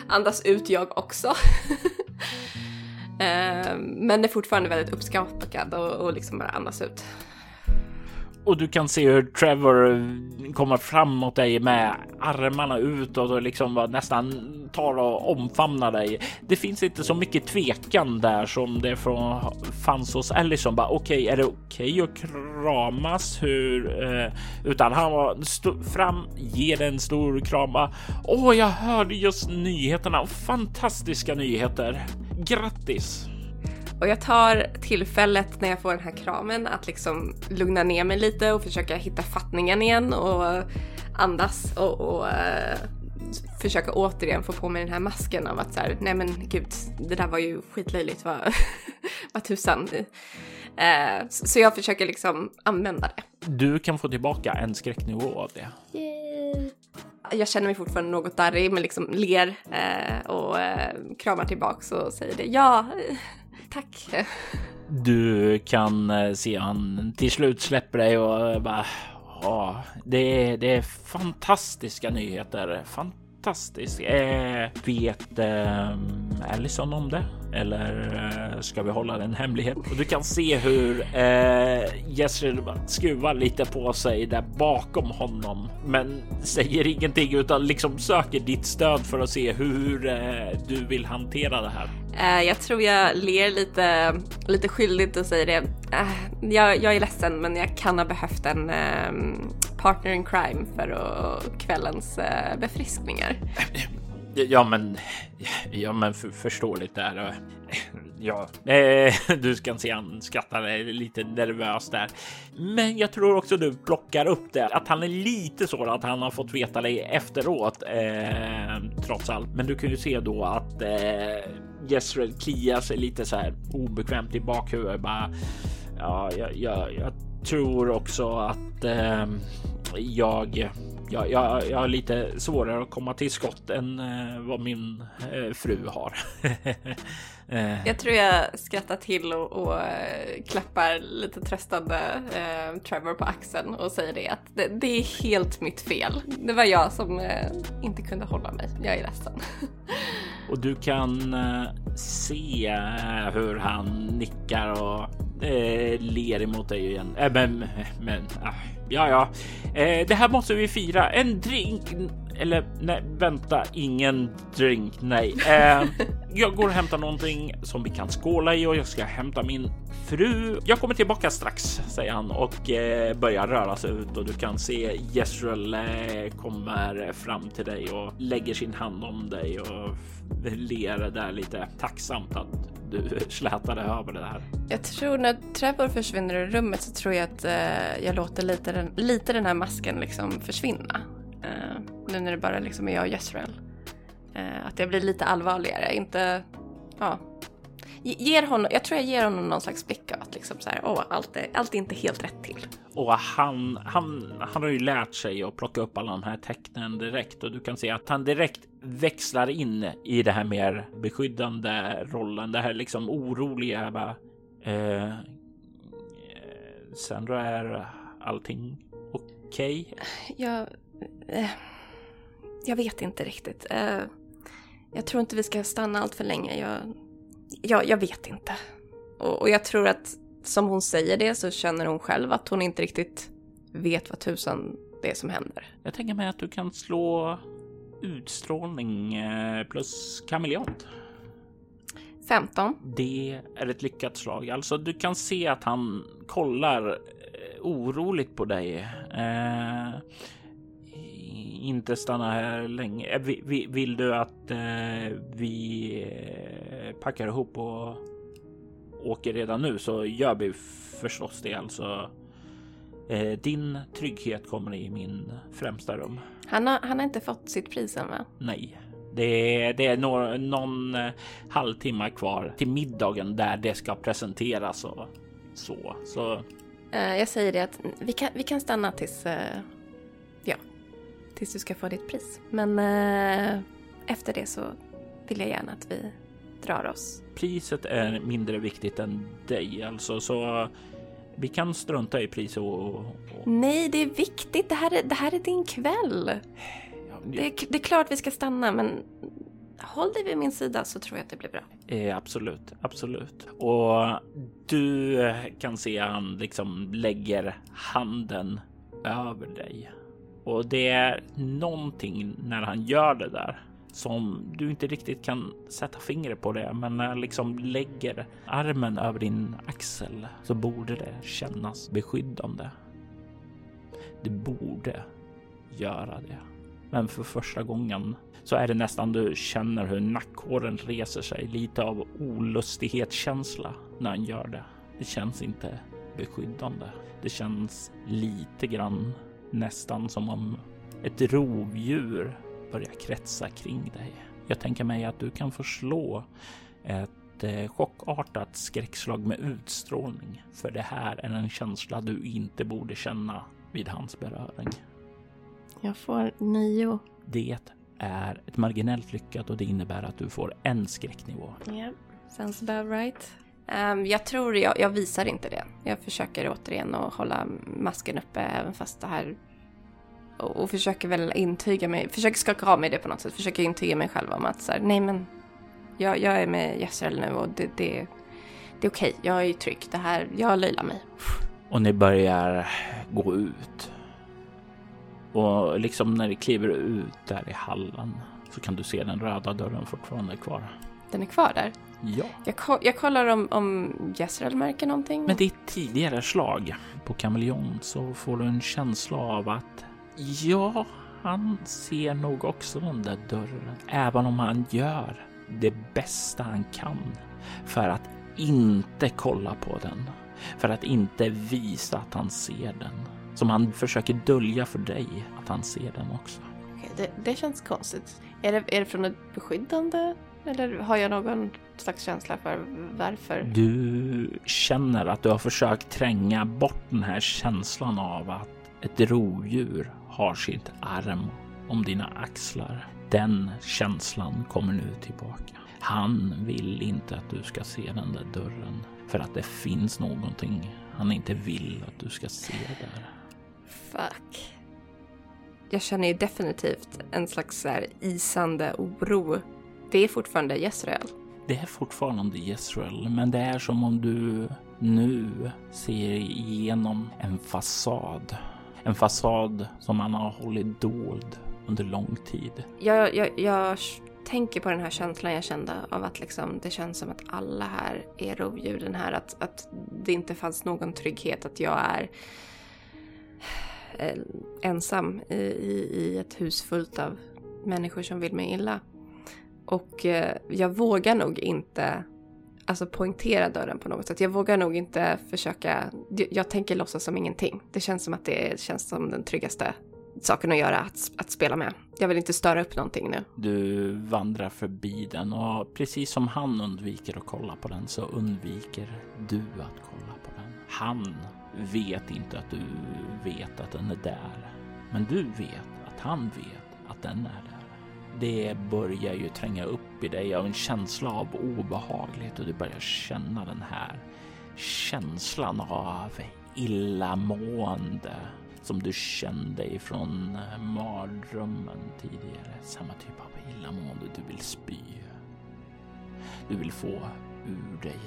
andas ut jag också. eh, men är fortfarande väldigt uppskattad och, och liksom bara andas ut. Och du kan se hur Trevor kommer fram mot dig med armarna utåt och liksom nästan tar och omfamnar dig. Det finns inte så mycket tvekan där som det från, fanns hos Allison. Bara okej, är det okej att kramas? Hur? Eh, utan han var fram, ger en stor krama. Åh, jag hörde just nyheterna. Fantastiska nyheter. Grattis! Och jag tar tillfället när jag får den här kramen att liksom lugna ner mig lite och försöka hitta fattningen igen och andas och, och eh, försöka återigen få på mig den här masken av att så här, nej men gud, det där var ju skitlöjligt, vad, vad tusan. Eh, så jag försöker liksom använda det. Du kan få tillbaka en skräcknivå av det. Jag känner mig fortfarande något darrig men liksom ler eh, och eh, kramar tillbaks och säger det. Ja, tack. Du kan eh, se han till slut släpper dig och eh, bara ja, det är, det är fantastiska nyheter. Fantastiskt. Eh, vet eh, Allison om det? Eller eh, ska vi hålla den hemlighet? Och du kan se hur eh, skruvar lite på sig där bakom honom, men säger ingenting utan liksom söker ditt stöd för att se hur eh, du vill hantera det här. Eh, jag tror jag ler lite, lite skyldigt och säger det. Eh, jag, jag är ledsen men jag kan ha behövt en partner in crime för att, kvällens befriskningar. Ja, men ja, men för, förståeligt där. Eh, ja, eh, du kan se han skrattar eh, lite nervöst där. Men jag tror också du plockar upp det att han är lite så att han har fått veta dig efteråt, eh, trots allt. Men du kan ju se då att eh, Jezreel kliar sig lite så här obekvämt i bakhuvudet. Bara, ja, jag, jag, jag tror också att eh, jag jag, jag, jag har lite svårare att komma till skott än eh, vad min eh, fru har. eh, Jag tror jag skrattar till och, och klappar lite tröstande eh, Trevor på axeln och säger det att det, det är helt mitt fel. Det var jag som eh, inte kunde hålla mig. Jag är ledsen. och du kan se hur han nickar och eh, ler emot dig igen. Äh, men, men, ah, ja, ja, eh, det här måste vi fira. En drink eller nej, vänta, ingen drink, nej. Eh, jag går och hämtar någonting som vi kan skåla i och jag ska hämta min fru. Jag kommer tillbaka strax, säger han och eh, börjar röra sig ut och du kan se Jezreel eh, kommer fram till dig och lägger sin hand om dig och ler där lite tacksamt att du slätade över det här. Jag tror när Trevor försvinner ur rummet så tror jag att eh, jag låter lite den, lite den här masken liksom försvinna. Eh, nu när det bara liksom är jag och Jezreel. Eh, att jag blir lite allvarligare, inte... Ja. Ger honom, jag tror jag ger honom någon slags blick av att liksom så här, åh, allt är, allt är inte helt rätt till. Och han, han, han har ju lärt sig att plocka upp alla de här tecknen direkt och du kan se att han direkt växlar in i det här mer beskyddande rollen. Det här liksom oroliga. Bara, eh, Sandra, är allting okej? Okay? Jag, eh, jag vet inte riktigt. Eh, jag tror inte vi ska stanna allt för länge. Jag, jag, jag vet inte. Och, och jag tror att som hon säger det så känner hon själv att hon inte riktigt vet vad tusan det är som händer. Jag tänker mig att du kan slå utstrålning eh, plus kameleont. 15. Det är ett lyckat slag. Alltså, du kan se att han kollar eh, oroligt på dig. Eh, inte stanna här länge. Eh, vill, du att eh, vi eh, packar ihop och åker redan nu så gör vi förstås det. Alltså, din trygghet kommer i min främsta rum. Han har, han har inte fått sitt pris än va? Nej, det är, det är några, någon halvtimme kvar till middagen där det ska presenteras och så. så. Jag säger det att vi kan, vi kan stanna tills, ja, tills du ska få ditt pris. Men uh, efter det så vill jag gärna att vi drar oss. Priset är mindre viktigt än dig alltså, så vi kan strunta i pris och, och... Nej, det är viktigt. Det här är, det här är din kväll. Det är, det är klart vi ska stanna, men håll dig vid min sida så tror jag att det blir bra. Eh, absolut, absolut. Och du kan se han liksom lägger handen över dig. Och det är någonting när han gör det där som du inte riktigt kan sätta fingret på det, men när jag liksom lägger armen över din axel så borde det kännas beskyddande. Det borde göra det. Men för första gången så är det nästan du känner hur nackhåren reser sig. Lite av olustighetskänsla när han gör det. Det känns inte beskyddande. Det känns lite grann nästan som om ett rovdjur börjar kretsa kring dig. Jag tänker mig att du kan förslå ett eh, chockartat skräckslag med utstrålning. För det här är en känsla du inte borde känna vid hans beröring. Jag får nio. Det är ett marginellt lyckat och det innebär att du får en skräcknivå. Ja, yeah, sounds about right. Um, jag tror jag, jag visar inte det. Jag försöker återigen att hålla masken uppe även fast det här och försöker väl intyga mig, försöker skaka av mig det på något sätt, försöker intyga mig själv om att så här, nej men jag, jag är med Jezreel nu och det, det, det är okej, jag är trygg, det här, jag löjlar mig. Och ni börjar gå ut. Och liksom när ni kliver ut där i hallen så kan du se den röda dörren fortfarande kvar. Den är kvar där? Ja. Jag, ko jag kollar om, om Jezreel märker någonting. Med ditt tidigare slag på kameleont så får du en känsla av att Ja, han ser nog också den där dörren, även om han gör det bästa han kan för att inte kolla på den, för att inte visa att han ser den. Som han försöker dölja för dig att han ser den också. Det, det känns konstigt. Är det, är det från ett beskyddande eller har jag någon slags känsla för varför? Du känner att du har försökt tränga bort den här känslan av att ett rovdjur har sitt arm om dina axlar. Den känslan kommer nu tillbaka. Han vill inte att du ska se den där dörren för att det finns någonting han inte vill att du ska se där. Fuck. Jag känner ju definitivt en slags så isande oro. Det är fortfarande Jezreel. Det är fortfarande Jezreel, men det är som om du nu ser igenom en fasad en fasad som han har hållit dold under lång tid. Jag, jag, jag tänker på den här känslan jag kände av att liksom, det känns som att alla här är rovdjur. Den här att, att det inte fanns någon trygghet, att jag är eh, ensam i, i, i ett hus fullt av människor som vill mig illa. Och eh, jag vågar nog inte alltså poängtera dörren på något sätt. Jag vågar nog inte försöka, jag tänker låtsas som ingenting. Det känns som att det känns som den tryggaste saken att göra, att, att spela med. Jag vill inte störa upp någonting nu. Du vandrar förbi den och precis som han undviker att kolla på den så undviker du att kolla på den. Han vet inte att du vet att den är där, men du vet att han vet att den är där. Det börjar ju tränga upp i dig av en känsla av obehaglighet och du börjar känna den här känslan av illamående som du kände ifrån eh, mardrömmen tidigare. Samma typ av illamående. Du vill spy. Du vill få ur dig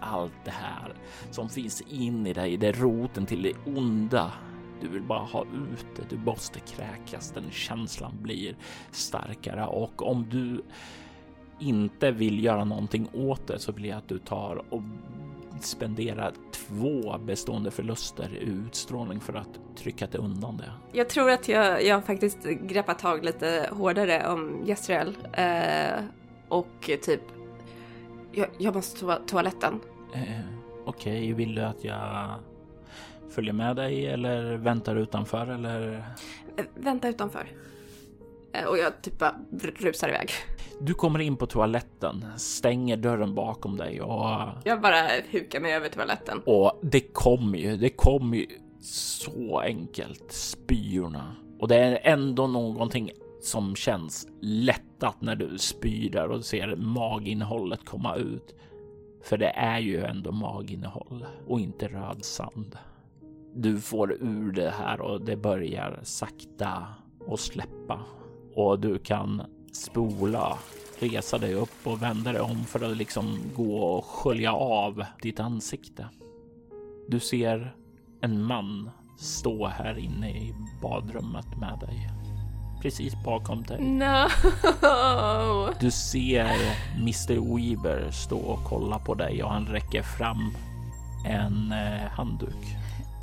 allt det här som finns in i dig. Det är roten till det onda. Du vill bara ha ut det. Du måste kräkas. Den känslan blir starkare och om du inte vill göra någonting åt det så vill jag att du tar och spendera två bestående förluster i utstrålning för att trycka det undan det. Jag tror att jag, jag faktiskt greppar tag lite hårdare om Jezreel eh, och typ jag, jag måste to toaletten. Eh, Okej, okay. vill du att jag följer med dig eller väntar utanför eller? Eh, vänta utanför. Eh, och jag typ bara rusar iväg. Du kommer in på toaletten, stänger dörren bakom dig och... Jag bara hukar mig över toaletten. Och det kommer ju, det kommer ju så enkelt, spyorna. Och det är ändå någonting som känns lättat när du spyr där och ser maginnehållet komma ut. För det är ju ändå maginnehåll och inte röd sand. Du får ur det här och det börjar sakta och släppa och du kan spola, resa dig upp och vända dig om för att liksom gå och skölja av ditt ansikte. Du ser en man stå här inne i badrummet med dig. Precis bakom dig. No. Du ser Mr Weaver stå och kolla på dig och han räcker fram en eh, handduk.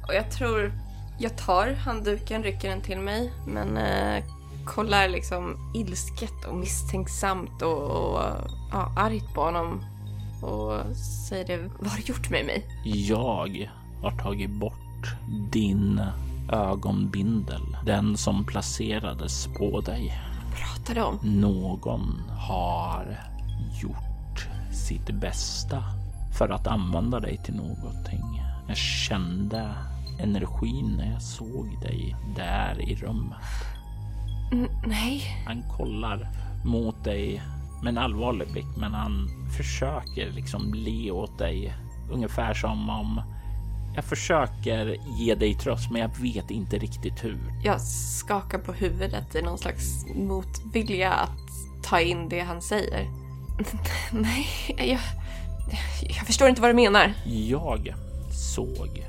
Och jag tror jag tar handduken, rycker den till mig, men eh, kollar liksom ilsket och misstänksamt och, och ja, argt på honom och säger det, vad har du gjort med mig? Jag har tagit bort din ögonbindel, den som placerades på dig. Vad pratar du om? Någon har gjort sitt bästa för att använda dig till någonting. Jag kände energin när jag såg dig där i rummet. Mm, nej. Han kollar mot dig med en allvarlig blick, men han försöker liksom le åt dig ungefär som om jag försöker ge dig tröst, men jag vet inte riktigt hur. Jag skakar på huvudet i någon slags motvilja att ta in det han säger. Nej, jag, jag förstår inte vad du menar. Jag såg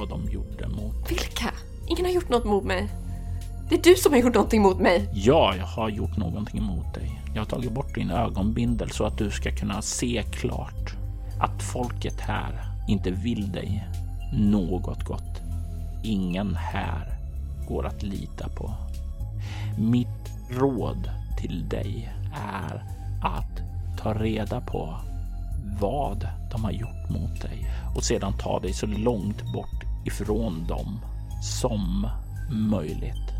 vad de gjorde mot Vilka? Ingen har gjort något mot mig. Det är du som har gjort någonting mot mig. Ja, jag har gjort någonting mot dig. Jag har tagit bort din ögonbindel så att du ska kunna se klart att folket här inte vill dig något gott. Ingen här går att lita på. Mitt råd till dig är att ta reda på vad de har gjort mot dig och sedan ta dig så långt bort ifrån dem som möjligt.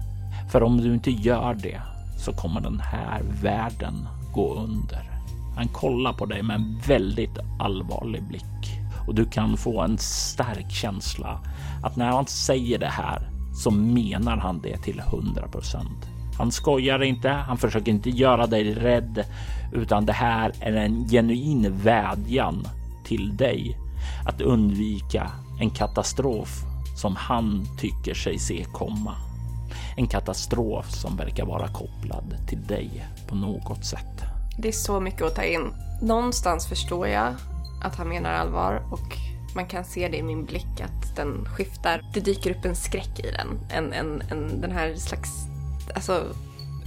För om du inte gör det så kommer den här världen gå under. Han kollar på dig med en väldigt allvarlig blick och du kan få en stark känsla att när han säger det här så menar han det till 100 procent. Han skojar inte, han försöker inte göra dig rädd, utan det här är en genuin vädjan till dig att undvika en katastrof som han tycker sig se komma. En katastrof som verkar vara kopplad till dig på något sätt. Det är så mycket att ta in. Någonstans förstår jag att han menar allvar och man kan se det i min blick att den skiftar. Det dyker upp en skräck i den. En, en, en, den här slags... Alltså,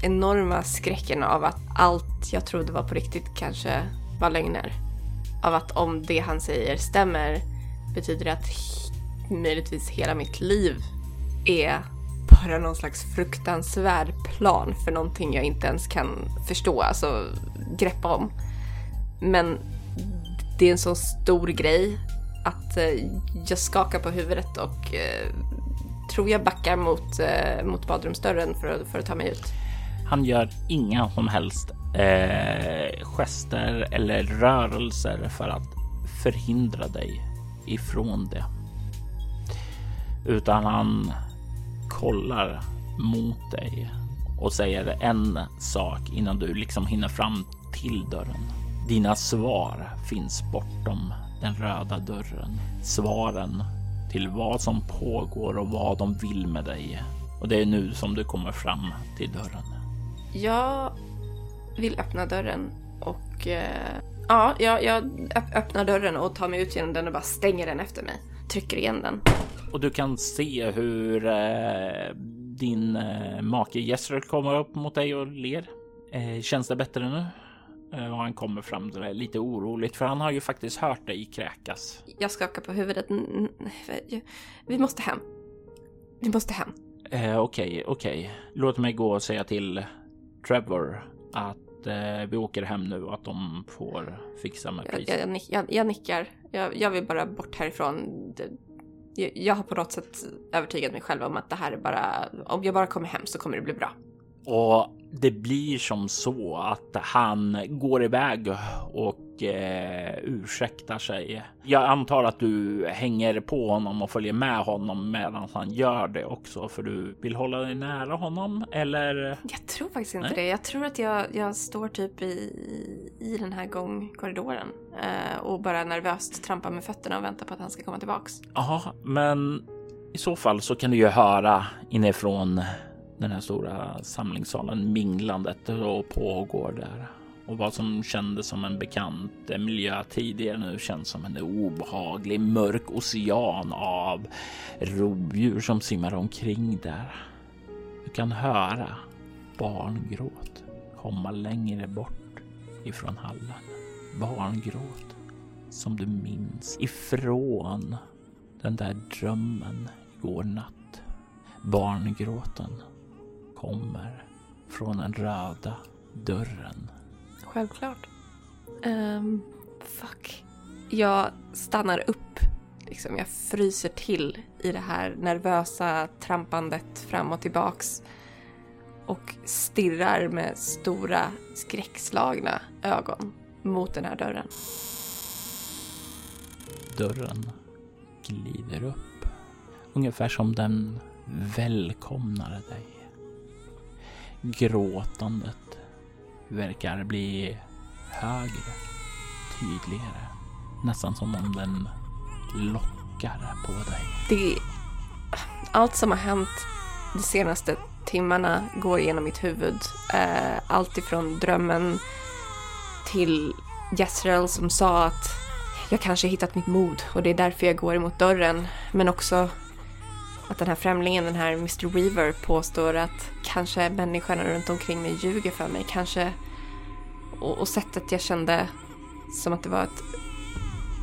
enorma skräcken av att allt jag trodde var på riktigt kanske var lögner. Av att om det han säger stämmer betyder det att möjligtvis hela mitt liv är bara någon slags fruktansvärd plan för någonting jag inte ens kan förstå, alltså greppa om. Men det är en så stor grej att eh, jag skakar på huvudet och eh, tror jag backar mot, eh, mot badrumsdörren för, att- för att ta mig ut. Han gör inga som helst eh, gester eller rörelser för att förhindra dig ifrån det. Utan han kollar mot dig och säger en sak innan du liksom hinner fram till dörren. Dina svar finns bortom den röda dörren. Svaren till vad som pågår och vad de vill med dig. Och det är nu som du kommer fram till dörren. Jag vill öppna dörren och eh, ja, jag, jag öpp- öppnar dörren och tar mig ut genom den och bara stänger den efter mig. Trycker igen den. Och du kan se hur eh, din eh, make Jesper kommer upp mot dig och ler. Eh, känns det bättre nu? Eh, han kommer fram till dig lite oroligt för han har ju faktiskt hört dig kräkas. Jag skakar på huvudet. Vi måste hem. Vi måste hem. Eh, Okej, okej. Låt mig gå och säga till Trevor att eh, vi åker hem nu och att de får fixa med Jag, priset. jag, jag, jag, jag nickar. Jag, vill bara bort härifrån. Jag har på något sätt övertygat mig själv om att det här är bara... Om jag bara kommer hem så kommer det bli bra. Och det blir som så att han går iväg och eh, ursäktar sig. Jag antar att du hänger på honom och följer med honom medan han gör det också, för du vill hålla dig nära honom eller? Jag tror faktiskt inte Nej. det. Jag tror att jag, jag står typ i, i den här gångkorridoren eh, och bara nervöst trampar med fötterna och väntar på att han ska komma tillbaks. Ja, men i så fall så kan du ju höra inifrån den här stora samlingssalen minglandet och pågår där. Och vad som kändes som en bekant miljö tidigare nu känns som en obehaglig mörk ocean av rovdjur som simmar omkring där. Du kan höra barngråt komma längre bort ifrån hallen. Barngråt som du minns ifrån den där drömmen igår natt. Barngråten kommer från den röda dörren. Självklart. Um, fuck. Jag stannar upp. Liksom, jag fryser till i det här nervösa trampandet fram och tillbaks. Och stirrar med stora skräckslagna ögon mot den här dörren. Dörren glider upp. Ungefär som den välkomnade dig. Gråtandet verkar bli högre, tydligare. Nästan som om den lockar på dig. Det... Allt som har hänt de senaste timmarna går genom mitt huvud. Eh, allt ifrån drömmen till Jezreel som sa att jag kanske hittat mitt mod och det är därför jag går emot dörren. Men också att den här främlingen, den här Mr. Weaver, påstår att kanske människorna runt omkring mig ljuger för mig. Kanske... Och, och sättet jag kände som att det var ett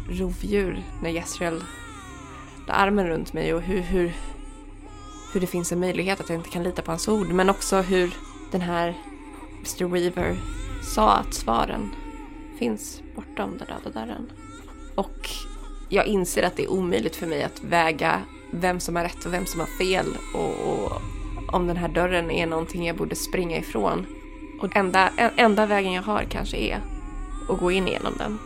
rovdjur när Jezreel la armen runt mig och hur, hur, hur det finns en möjlighet att jag inte kan lita på hans ord. Men också hur den här Mr. Weaver sa att svaren finns bortom den röda dörren. Och jag inser att det är omöjligt för mig att väga vem som har rätt och vem som har fel och, och om den här dörren är någonting jag borde springa ifrån. Och enda, enda vägen jag har kanske är att gå in genom den.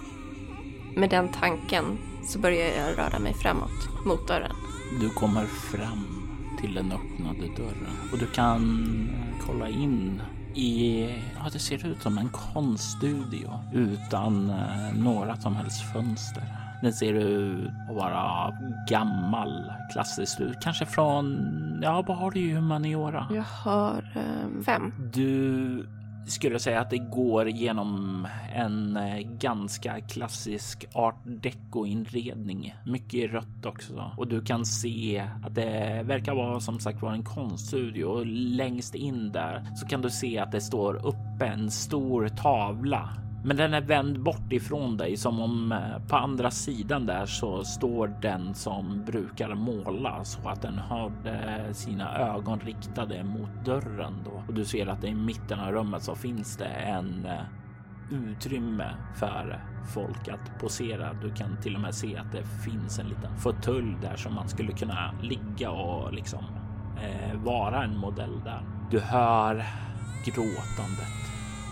Med den tanken så börjar jag röra mig framåt mot dörren. Du kommer fram till den öppnade dörren och du kan kolla in i, ja det ser ut som en konststudio utan eh, några som helst fönster. Den ser ut att vara gammal, klassisk ut. Kanske från, ja vad har du i humaniora? Jag har eh, fem. Du skulle säga att det går genom en eh, ganska klassisk art deco inredning. Mycket rött också och du kan se att det verkar vara som sagt var en konststudio och längst in där så kan du se att det står uppe en stor tavla men den är vänd bort ifrån dig som om eh, på andra sidan där så står den som brukar måla så att den har eh, sina ögon riktade mot dörren då. Och du ser att det i mitten av rummet så finns det en eh, utrymme för folk att posera. Du kan till och med se att det finns en liten fåtölj där som man skulle kunna ligga och liksom eh, vara en modell där. Du hör gråtandet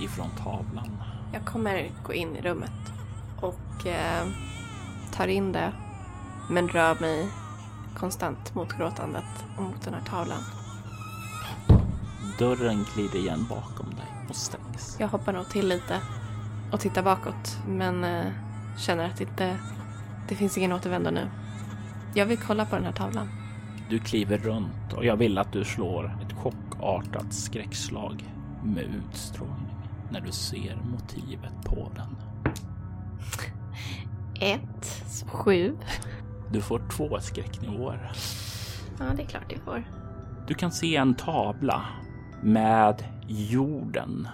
ifrån tavlan. Jag kommer gå in i rummet och eh, tar in det men rör mig konstant mot gråtandet och mot den här tavlan. Dörren glider igen bakom dig och stängs. Jag hoppar nog till lite och tittar bakåt men eh, känner att det inte det finns ingen återvändo nu. Jag vill kolla på den här tavlan. Du kliver runt och jag vill att du slår ett chockartat skräckslag med utstrålning när du ser motivet på den. Ett, sju. Du får två skräcknivåer. Ja, det är klart du får. Du kan se en tavla med jorden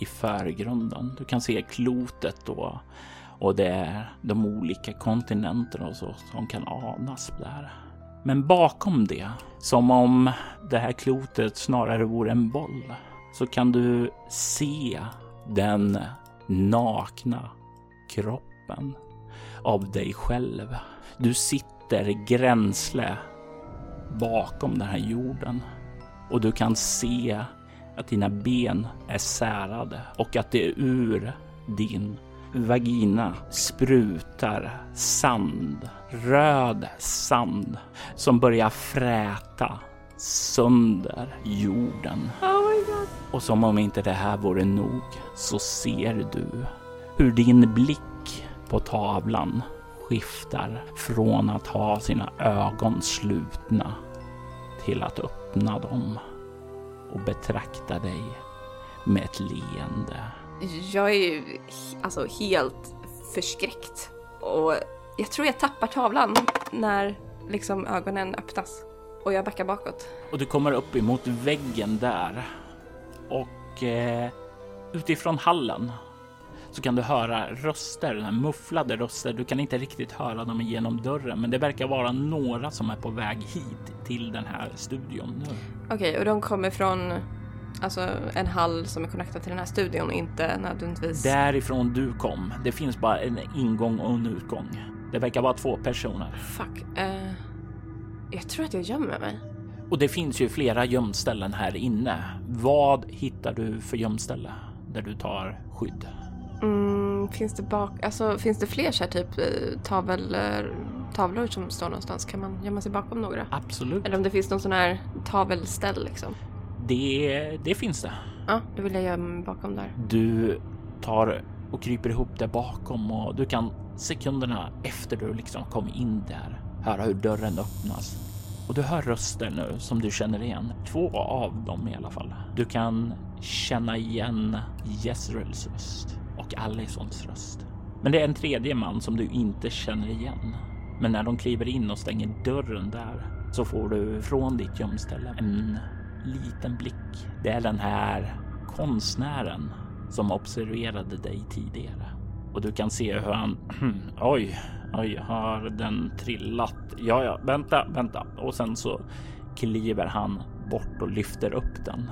i förgrunden. Du kan se klotet då och det är de olika kontinenterna och så som kan anas där. Men bakom det, som om det här klotet snarare vore en boll, så kan du se den nakna kroppen av dig själv. Du sitter gränsle bakom den här jorden och du kan se att dina ben är särade och att det ur din vagina sprutar sand, röd sand som börjar fräta sönder jorden. Och som om inte det här vore nog så ser du hur din blick på tavlan skiftar från att ha sina ögon slutna till att öppna dem och betrakta dig med ett leende. Jag är ju alltså helt förskräckt och jag tror jag tappar tavlan när liksom ögonen öppnas och jag backar bakåt. Och du kommer upp emot väggen där och eh, utifrån hallen så kan du höra röster, mufflade röster. Du kan inte riktigt höra dem genom dörren, men det verkar vara några som är på väg hit till den här studion nu. Okej, okay, och de kommer från alltså en hall som är connectad till den här studion, inte nödvändigtvis. Därifrån du kom. Det finns bara en ingång och en utgång. Det verkar vara två personer. Fuck. Uh, jag tror att jag gömmer mig. Och det finns ju flera gömställen här inne. Vad hittar du för gömställe där du tar skydd? Mm, finns det bak, alltså finns det fler så här typ eh, tavel, tavlor som står någonstans? Kan man gömma sig bakom några? Absolut. Eller om det finns någon sån här tavelställ liksom? Det, det finns det. Ja, då vill jag gömma mig bakom där. Du tar och kryper ihop där bakom och du kan sekunderna efter du liksom kom in där höra hur dörren öppnas och du hör röster nu som du känner igen. Två av dem i alla fall. Du kan känna igen Jezreels röst och Allisons röst. Men det är en tredje man som du inte känner igen. Men när de kliver in och stänger dörren där så får du från ditt gömställe en liten blick. Det är den här konstnären som observerade dig tidigare och du kan se hur han oj, Oj, har den trillat? Ja, ja, vänta, vänta. Och sen så kliver han bort och lyfter upp den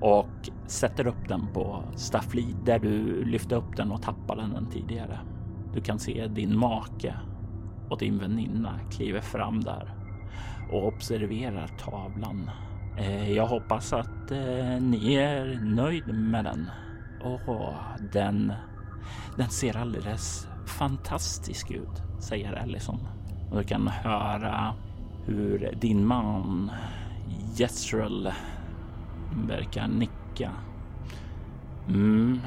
och sätter upp den på staffli där du lyfte upp den och tappade den tidigare. Du kan se din make och din väninna kliver fram där och observerar tavlan. Eh, jag hoppas att eh, ni är nöjd med den. Åh, den, den ser alldeles fantastisk ut, säger Ellison. Och du kan höra hur din man Jezreel verkar nicka. Mm.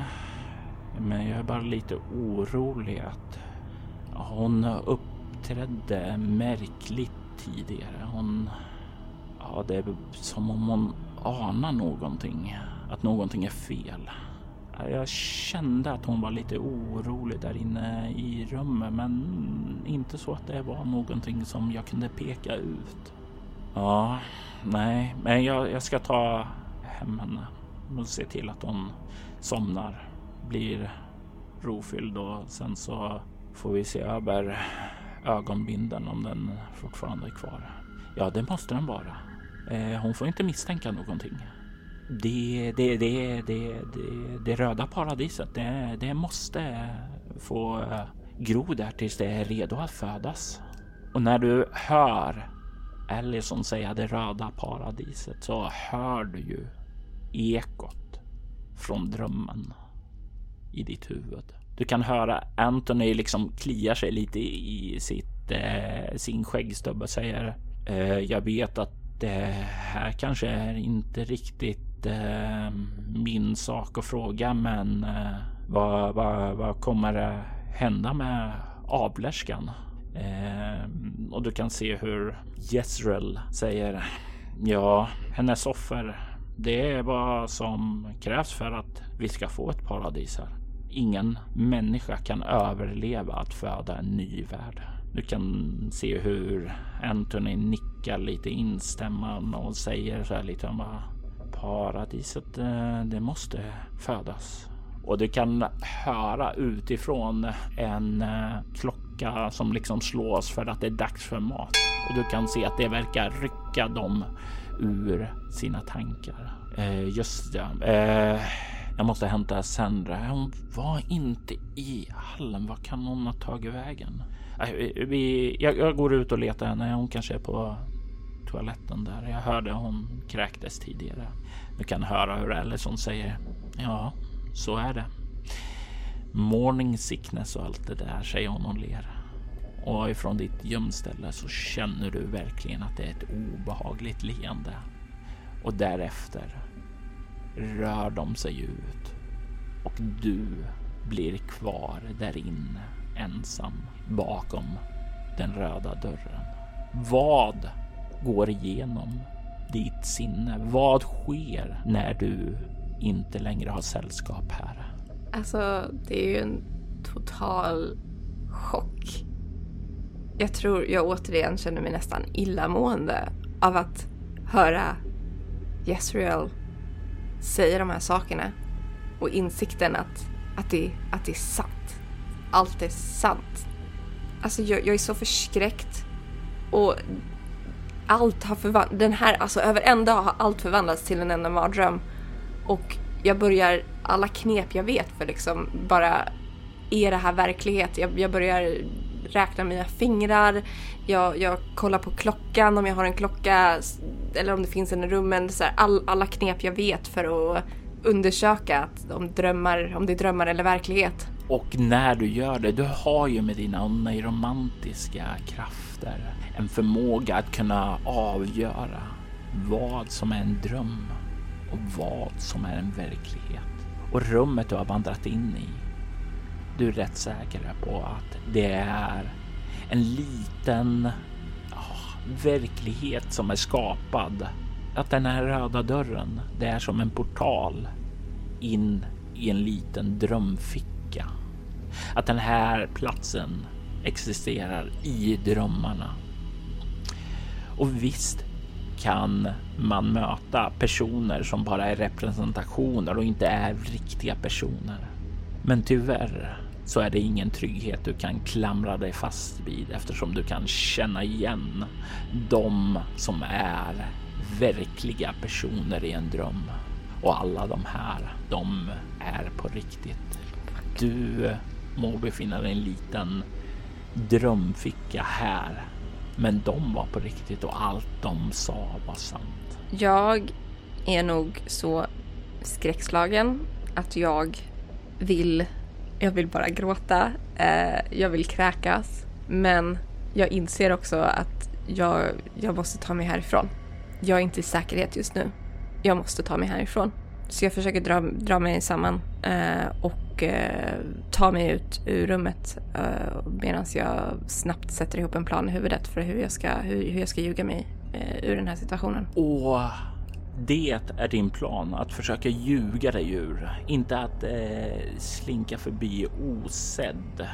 Men jag är bara lite orolig att hon uppträdde märkligt tidigare. Hon... Ja, det är som om hon anar någonting. Att någonting är fel. Jag kände att hon var lite orolig där inne i rummet, men inte så att det var någonting som jag kunde peka ut. Ja, nej, men jag, jag ska ta hem henne och se till att hon somnar, blir rofylld och sen så får vi se över ögonbinden om den fortfarande är kvar. Ja, det måste den vara. Eh, hon får inte misstänka någonting. Det, det, det, det, det, röda paradiset, det, det måste få gro där tills det är redo att födas. Och när du hör Ellison säga det röda paradiset så hör du ju ekot från drömmen i ditt huvud. Du kan höra Anthony liksom kliar sig lite i sitt, eh, sin skäggstubbe och säger eh, Jag vet att det här kanske är inte riktigt inte eh, min sak att fråga men eh, vad, vad, vad kommer hända med avlärskan? Eh, och du kan se hur Jezreel säger Ja, hennes offer. Det är vad som krävs för att vi ska få ett paradis här. Ingen människa kan överleva att föda en ny värld. Du kan se hur Anthony nickar lite instämmande och säger så här lite om bara paradiset, eh, det måste födas. Och du kan höra utifrån en eh, klocka som liksom slås för att det är dags för mat. Och du kan se att det verkar rycka dem ur sina tankar. Eh, just det, Eh, jag måste hämta Sandra. Hon var inte i hallen. Var kan hon ha tagit vägen? Eh, vi, jag, jag, går ut och letar henne. Hon kanske är på toaletten där. Jag hörde hon kräktes tidigare. Du kan höra hur Ellison säger. Ja, så är det. Morning sickness och allt det där, säger hon och ler. Och ifrån ditt gömställe så känner du verkligen att det är ett obehagligt leende. Och därefter rör de sig ut och du blir kvar där inne ensam bakom den röda dörren. Vad går igenom ditt sinne? Vad sker när du inte längre har sällskap här? Alltså, det är ju en total chock. Jag tror jag återigen känner mig nästan illamående av att höra Jezreel säga de här sakerna och insikten att, att, det, att det är sant. Allt är sant. Alltså jag, jag är så förskräckt och allt har förvandlats. Den här, alltså över en dag har allt förvandlats till en enda mardröm. Och jag börjar, alla knep jag vet för liksom bara, är det här verklighet? Jag, jag börjar räkna mina fingrar, jag, jag kollar på klockan om jag har en klocka eller om det finns en i rummen. Så här, all, alla knep jag vet för att undersöka att om, drömmar, om det är drömmar eller verklighet. Och när du gör det, du har ju med dina romantiska krafter en förmåga att kunna avgöra vad som är en dröm och vad som är en verklighet. Och rummet du har vandrat in i, du är rätt säker på att det är en liten oh, verklighet som är skapad. Att den här röda dörren, det är som en portal in i en liten drömficka. Att den här platsen existerar i drömmarna. Och visst kan man möta personer som bara är representationer och inte är riktiga personer. Men tyvärr så är det ingen trygghet du kan klamra dig fast vid eftersom du kan känna igen de som är verkliga personer i en dröm. Och alla de här, de är på riktigt. Du må befinna dig i en liten drömficka här, men de var på riktigt och allt de sa var sant. Jag är nog så skräckslagen att jag vill jag vill bara gråta, eh, jag vill kräkas. Men jag inser också att jag, jag måste ta mig härifrån. Jag är inte i säkerhet just nu. Jag måste ta mig härifrån. Så jag försöker dra, dra mig samman eh, och eh, ta mig ut ur rummet eh, medan jag snabbt sätter ihop en plan i huvudet för hur jag ska, hur, hur jag ska ljuga mig eh, ur den här situationen. Och det är din plan, att försöka ljuga dig ur, inte att eh, slinka förbi osedd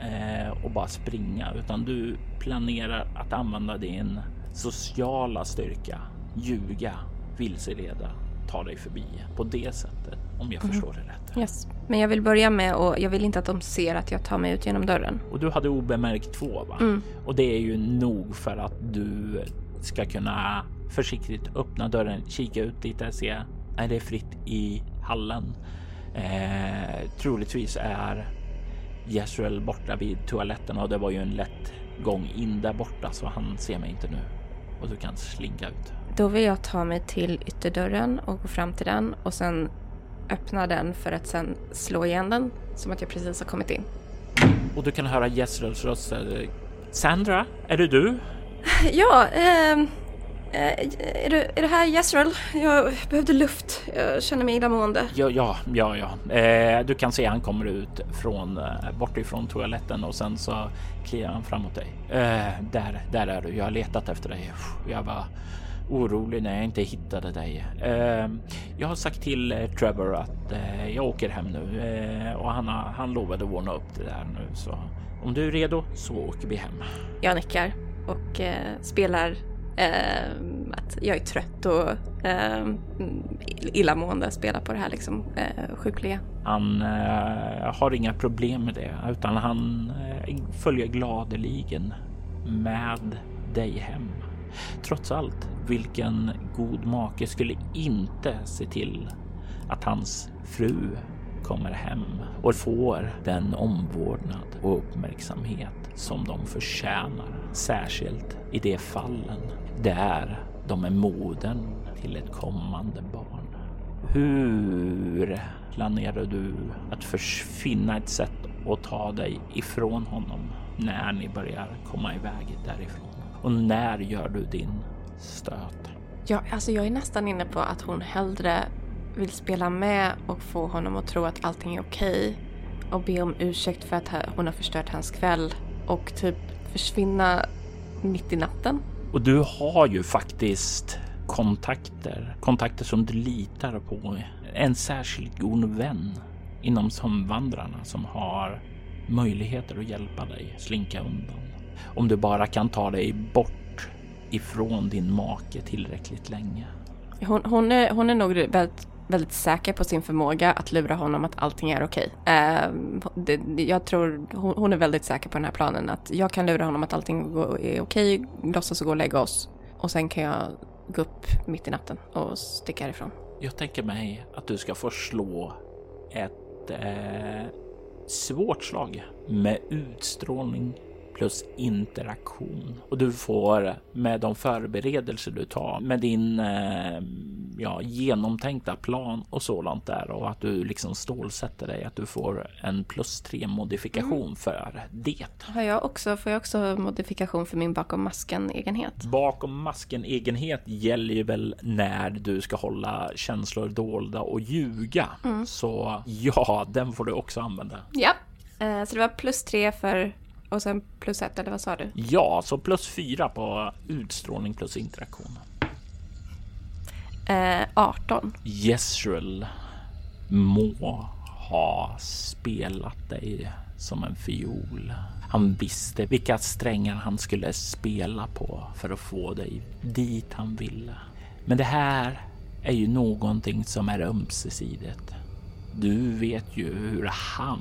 eh, och bara springa, utan du planerar att använda din sociala styrka, ljuga, vilseleda, ta dig förbi på det sättet, om jag Mm. förstår det rätt. Yes. Men jag vill börja med och jag vill inte att de ser att jag tar mig ut genom dörren. Och du hade obemärkt två, va? Mm. Och det är ju nog för att du ska kunna försiktigt öppna dörren, kika ut lite, se är det fritt i hallen. Eh, troligtvis är Jezreel borta vid toaletten och det var ju en lätt gång in där borta så han ser mig inte nu och du kan slinka ut. Då vill jag ta mig till ytterdörren och gå fram till den och sen öppna den för att sen slå igen den som att jag precis har kommit in. Och du kan höra Jezreels röst. eh, Sandra, är det du? Ja, ehm, eh, är, det, är det här Jezreel? Jag behövde luft. Jag känner mig illamående. Ja, ja, ja, ja. Eh, du kan se han kommer ut från eh, bortifrån toaletten och sen så kliar han fram mot dig. Eh, där, där är du. Jag har letat efter dig. Jag var orolig när jag inte hittade dig. Eh, jag har sagt till eh, Trevor att eh, jag åker hem nu eh, och han, han lovade att ordna upp det där nu så om du är redo så åker vi hem. Jag nickar och eh, spelar eh, att jag är trött och illamående. Spelar på det här liksom sjukliga. Han har inga problem med det utan han följer gladeligen med dig hem. Trots allt, vilken god make skulle inte se till att hans fru kommer hem och får den omvårdnad och uppmärksamhet som de förtjänar. Särskilt i de fallen där de är modern till ett kommande barn. Hur planerar du att finna ett sätt att ta dig ifrån honom när ni börjar komma iväg därifrån? Och när gör du din stöt? Ja, alltså jag är nästan inne på att hon hellre vill spela med och få honom att tro att allting är okej och be om ursäkt för att hon har förstört hans kväll och typ försvinna mitt i natten. Och du har ju faktiskt kontakter, kontakter som du litar på. En särskilt god vän inom Somvandrarna som har möjligheter att hjälpa dig slinka undan. Om du bara kan ta dig bort ifrån din make tillräckligt länge. Hon, hon, är, hon är nog väldigt, väldigt säker på sin förmåga att lura honom att allting är okej. Ehm, det- jag tror hon, hon är väldigt säker på den här planen att jag kan lura honom att allting är okej, låtsas gå och lägga oss och sen kan jag gå upp mitt i natten och sticka härifrån. Jag tänker mig att du ska få slå ett eh, svårt slag med utstrålning plus interaktion. Och du får med de förberedelser du tar med din eh, ja, genomtänkta plan och sådant där och att du liksom stålsätter dig att du får en plus tre modifikation för det. Har jag också, får jag också modifikation för min bakom masken-egenhet? Bakom masken egenhet gäller ju väl när du ska hålla känslor dolda och ljuga. Så ja, den får du också använda. Ja. Eh, så det var plus tre för och sen plus ett, eller vad sa du? Ja, så plus fyra på utstrålning plus interaktion. Eh, 18. Jezreel må ha spelat dig som en fiol. Han visste vilka strängar han skulle spela på för att få dig dit han ville. Men det här är ju någonting som är ömsesidigt. Du vet ju hur han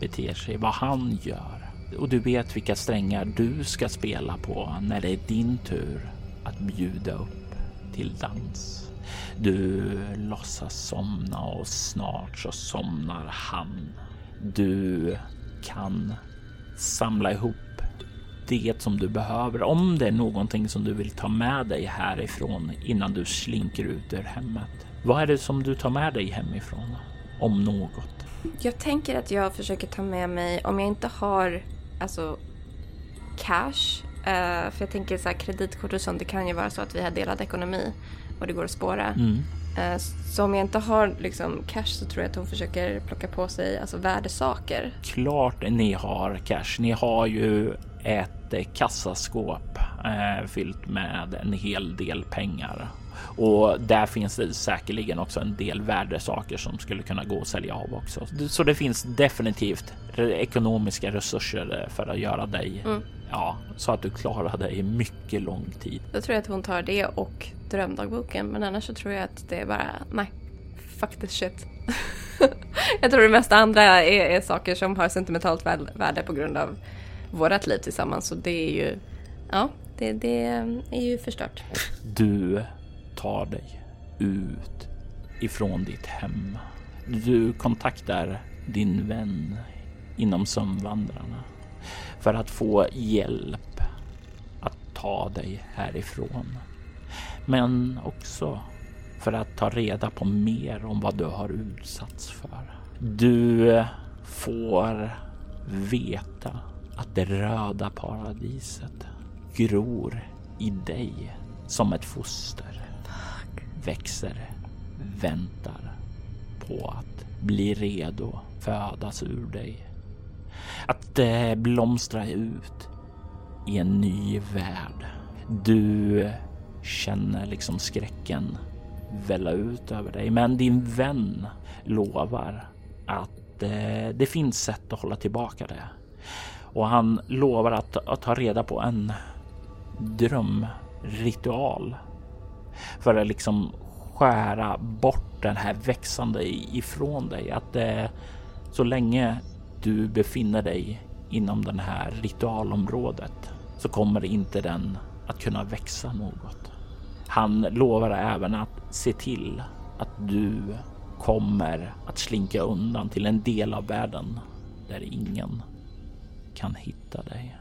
beter sig, vad han gör. Och du vet vilka strängar du ska spela på när det är din tur att bjuda upp till dans. Du låtsas somna och snart så somnar han. Du kan samla ihop det som du behöver om det är någonting som du vill ta med dig härifrån innan du slinker ut ur hemmet. Vad är det som du tar med dig hemifrån? Om något. Jag tänker att jag försöker ta med mig, om jag inte har alltså cash, eh, för jag tänker så här kreditkort och sånt, det kan ju vara så att vi har delad ekonomi och det går att spåra. Mm. Eh, så om jag inte har liksom cash så tror jag att hon försöker plocka på sig alltså värdesaker. Klart ni har cash. Ni har ju ett kassaskåp eh, fyllt med en hel del pengar Och där finns det säkerligen också en del värdesaker som skulle kunna gå att sälja av också. Så det finns definitivt ekonomiska resurser för att göra dig mm. ja, så att du klarar dig mycket lång tid. Då tror jag att hon tar det och drömdagboken, men annars så tror jag att det är bara nej, fuck this shit. jag tror det mesta andra är, är saker som har sentimentalt värde på grund av vårat liv tillsammans. Så det är ju, ja, det, det är ju förstört. Du tar dig ut ifrån ditt hem. Du kontaktar din vän inom Sömnvandrarna för att få hjälp att ta dig härifrån. Men också för att ta reda på mer om vad du har utsatts för. Du får veta att det röda paradiset gror i dig som ett foster. Växer, väntar på att bli redo födas ur dig. Att eh, blomstra ut i en ny värld. Du känner liksom skräcken välla ut över dig. Men din vän lovar att eh, det finns sätt att hålla tillbaka det. Och han lovar att, att ta reda på en drömritual för att liksom skära bort den här växande ifrån dig. Att eh, så länge du befinner dig inom den här ritualområdet så kommer inte den att kunna växa något. Han lovar även att se till att du kommer att slinka undan till en del av världen där ingen kan hitta dig.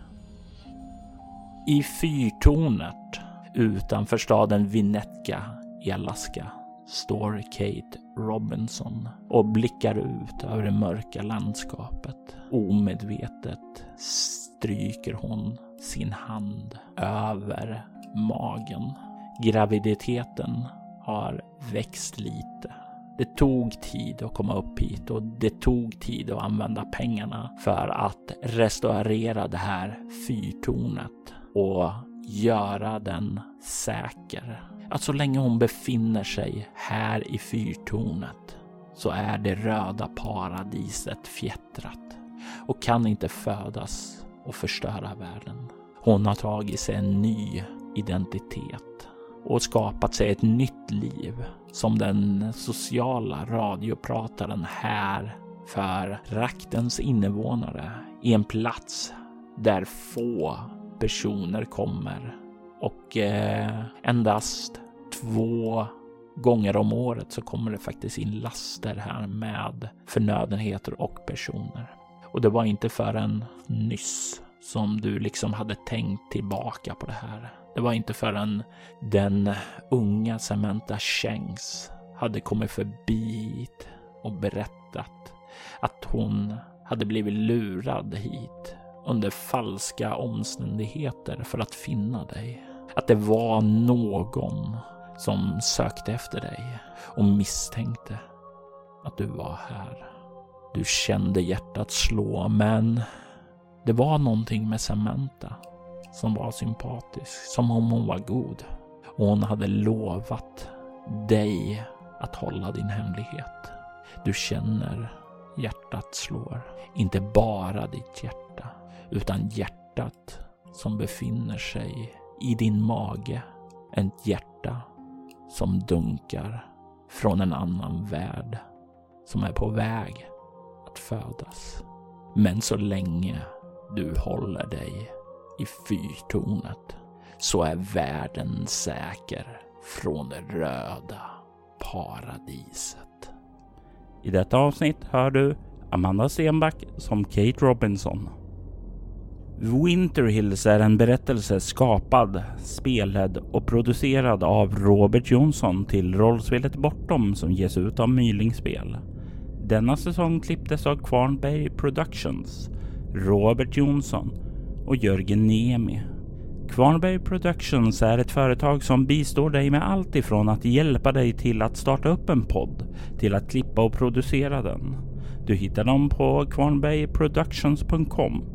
I fyrtornet utanför staden Vinetka i Alaska står Kate Robinson och blickar ut över det mörka landskapet. Omedvetet stryker hon sin hand över magen. Graviditeten har växt lite. Det tog tid att komma upp hit och det tog tid att använda pengarna för att restaurera det här fyrtornet och göra den säker. Att så länge hon befinner sig här i fyrtornet så är det röda paradiset fjättrat och kan inte födas och förstöra världen. Hon har tagit sig en ny identitet och skapat sig ett nytt liv som den sociala radioprataren här för raktens invånare i en plats där få personer kommer och eh, endast två gånger om året så kommer det faktiskt in laster här med förnödenheter och personer. Och det var inte förrän nyss som du liksom hade tänkt tillbaka på det här. Det var inte förrän den unga Samantha Shanks hade kommit förbi och berättat att hon hade blivit lurad hit under falska omständigheter för att finna dig. Att det var någon som sökte efter dig och misstänkte att du var här. Du kände hjärtat slå, men det var någonting med Samantha som var sympatisk, som om hon var god. Och hon hade lovat dig att hålla din hemlighet. Du känner hjärtat slår. Inte bara ditt hjärta, utan hjärtat som befinner sig i din mage. Ett hjärta som dunkar från en annan värld som är på väg att födas. Men så länge du håller dig i fyrtornet så är världen säker från det röda paradiset. I detta avsnitt hör du Amanda Stenback som Kate Robinson. Winter Hills är en berättelse skapad, spelad och producerad av Robert Jonsson till rollspelet Bortom som ges ut av Mylingspel. Denna säsong klipptes av Kvarnberg Productions, Robert Jonsson och Jörgen Niemi. Kvarnberg Productions är ett företag som bistår dig med allt ifrån att hjälpa dig till att starta upp en podd till att klippa och producera den. Du hittar dem på kvarnbergproductions.com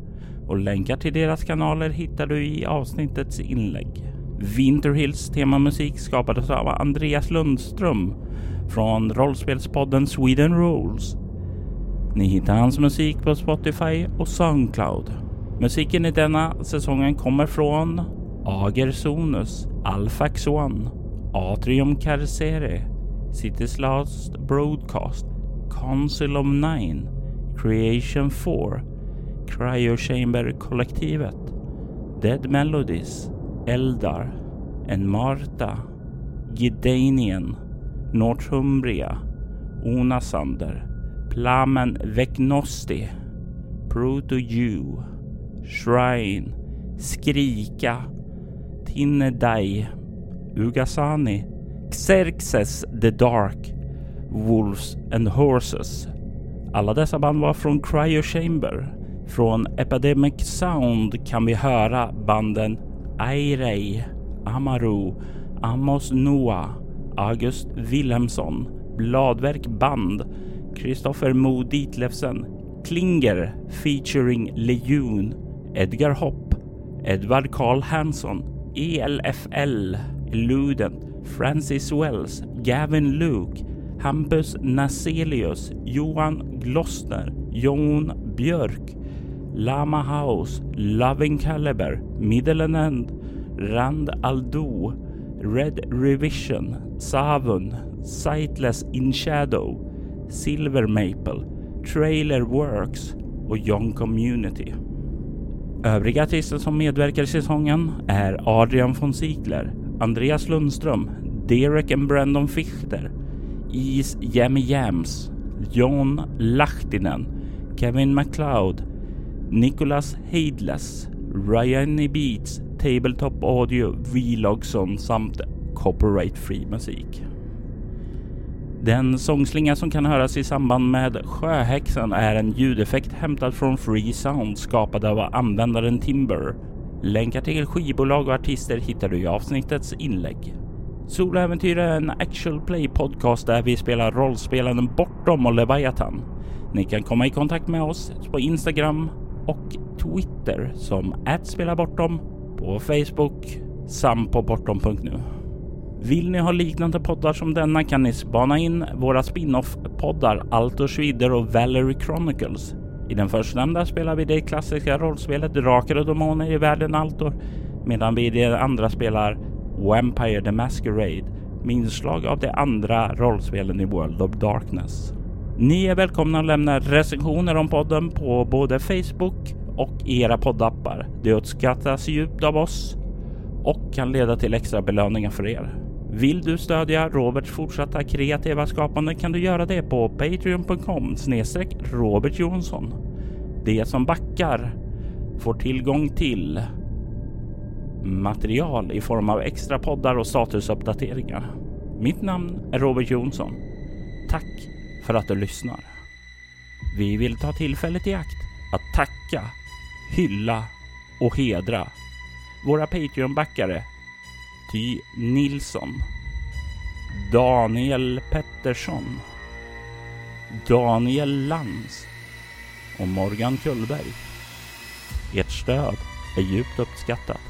och länkar till deras kanaler hittar du i avsnittets inlägg. Winterhills temamusik skapades av Andreas Lundström från rollspelspodden Sweden Rules. Ni hittar hans musik på Spotify och Soundcloud. Musiken i denna säsongen kommer från Ager Sonus, Alfax One, Atrium Carcere, City's Last Broadcast, Council of Nine, Creation 4, Cryo Chamber-kollektivet, Dead Melodies, Eldar, Enmarta, Gidanien, Northumbria, Onasander, Plamen Vecnosti, Proto-Jew, Shrine, Skrika, Tinnedai, Ugasani, Xerxes the Dark, Wolves and Horses. Alla dessa band var från Cryo Chamber. Från Epidemic Sound kan vi höra banden Airei, Amaru, Amos Noah, August Wilhelmsson, Bladverk Band, Kristoffer Mo Ditlevsen, Klinger featuring Lejon, Edgar Hopp, Edvard Karl Hansson, ELFL, Luden, Francis Wells, Gavin Luke, Hampus Naselius, Johan Glossner, Jon Björk, Lama House, Loving Caliber, Middle and End, Rand Aldo, Red Revision, Savun, Sightless in Shadow, Silver Maple, Trailer Works och Young Community. Övriga artister som medverkar i säsongen är Adrian von Ziegler, Andreas Lundström, Derek and Brandon Fichter, Is Jammy Jams, John Lahtinen, Kevin McLeod, Nicholas Heidless, Ryan Beats, Tabletop Audio, Vlogson samt Copyright Free musik. Den sångslinga som kan höras i samband med Sjöhäxan är en ljudeffekt hämtad från Free Sound skapad av användaren Timber. Länkar till skivbolag och artister hittar du i avsnittets inlägg. Soloäventyr är en actual play podcast där vi spelar rollspelaren Bortom och Leviathan. Ni kan komma i kontakt med oss på Instagram och Twitter som @spelabortom, på Facebook samt på bortom.nu. Vill ni ha liknande poddar som denna kan ni spana in våra spin-off-poddar Altor Schwider och Valerie Chronicles. I den förstnämnda spelar vi det klassiska rollspelet Drakar och Demoner i världen Altor medan vi i det andra spelar Vampire the Masquerade med inslag av de andra rollspelen i World of Darkness. Ni är välkomna att lämna recensioner om podden på både Facebook och era poddappar. Det uppskattas djupt av oss och kan leda till extra belöningar för er. Vill du stödja Roberts fortsatta kreativa skapande kan du göra det på patreon.com snedstreck Robert Jonsson. Det som backar får tillgång till material i form av extra poddar och statusuppdateringar. Mitt namn är Robert Jonsson. Tack för att du lyssnar. Vi vill ta tillfället i akt att tacka, hylla och hedra våra Patreon-backare Ty Nilsson, Daniel Pettersson, Daniel Lantz och Morgan Kullberg. Ert stöd är djupt uppskattat.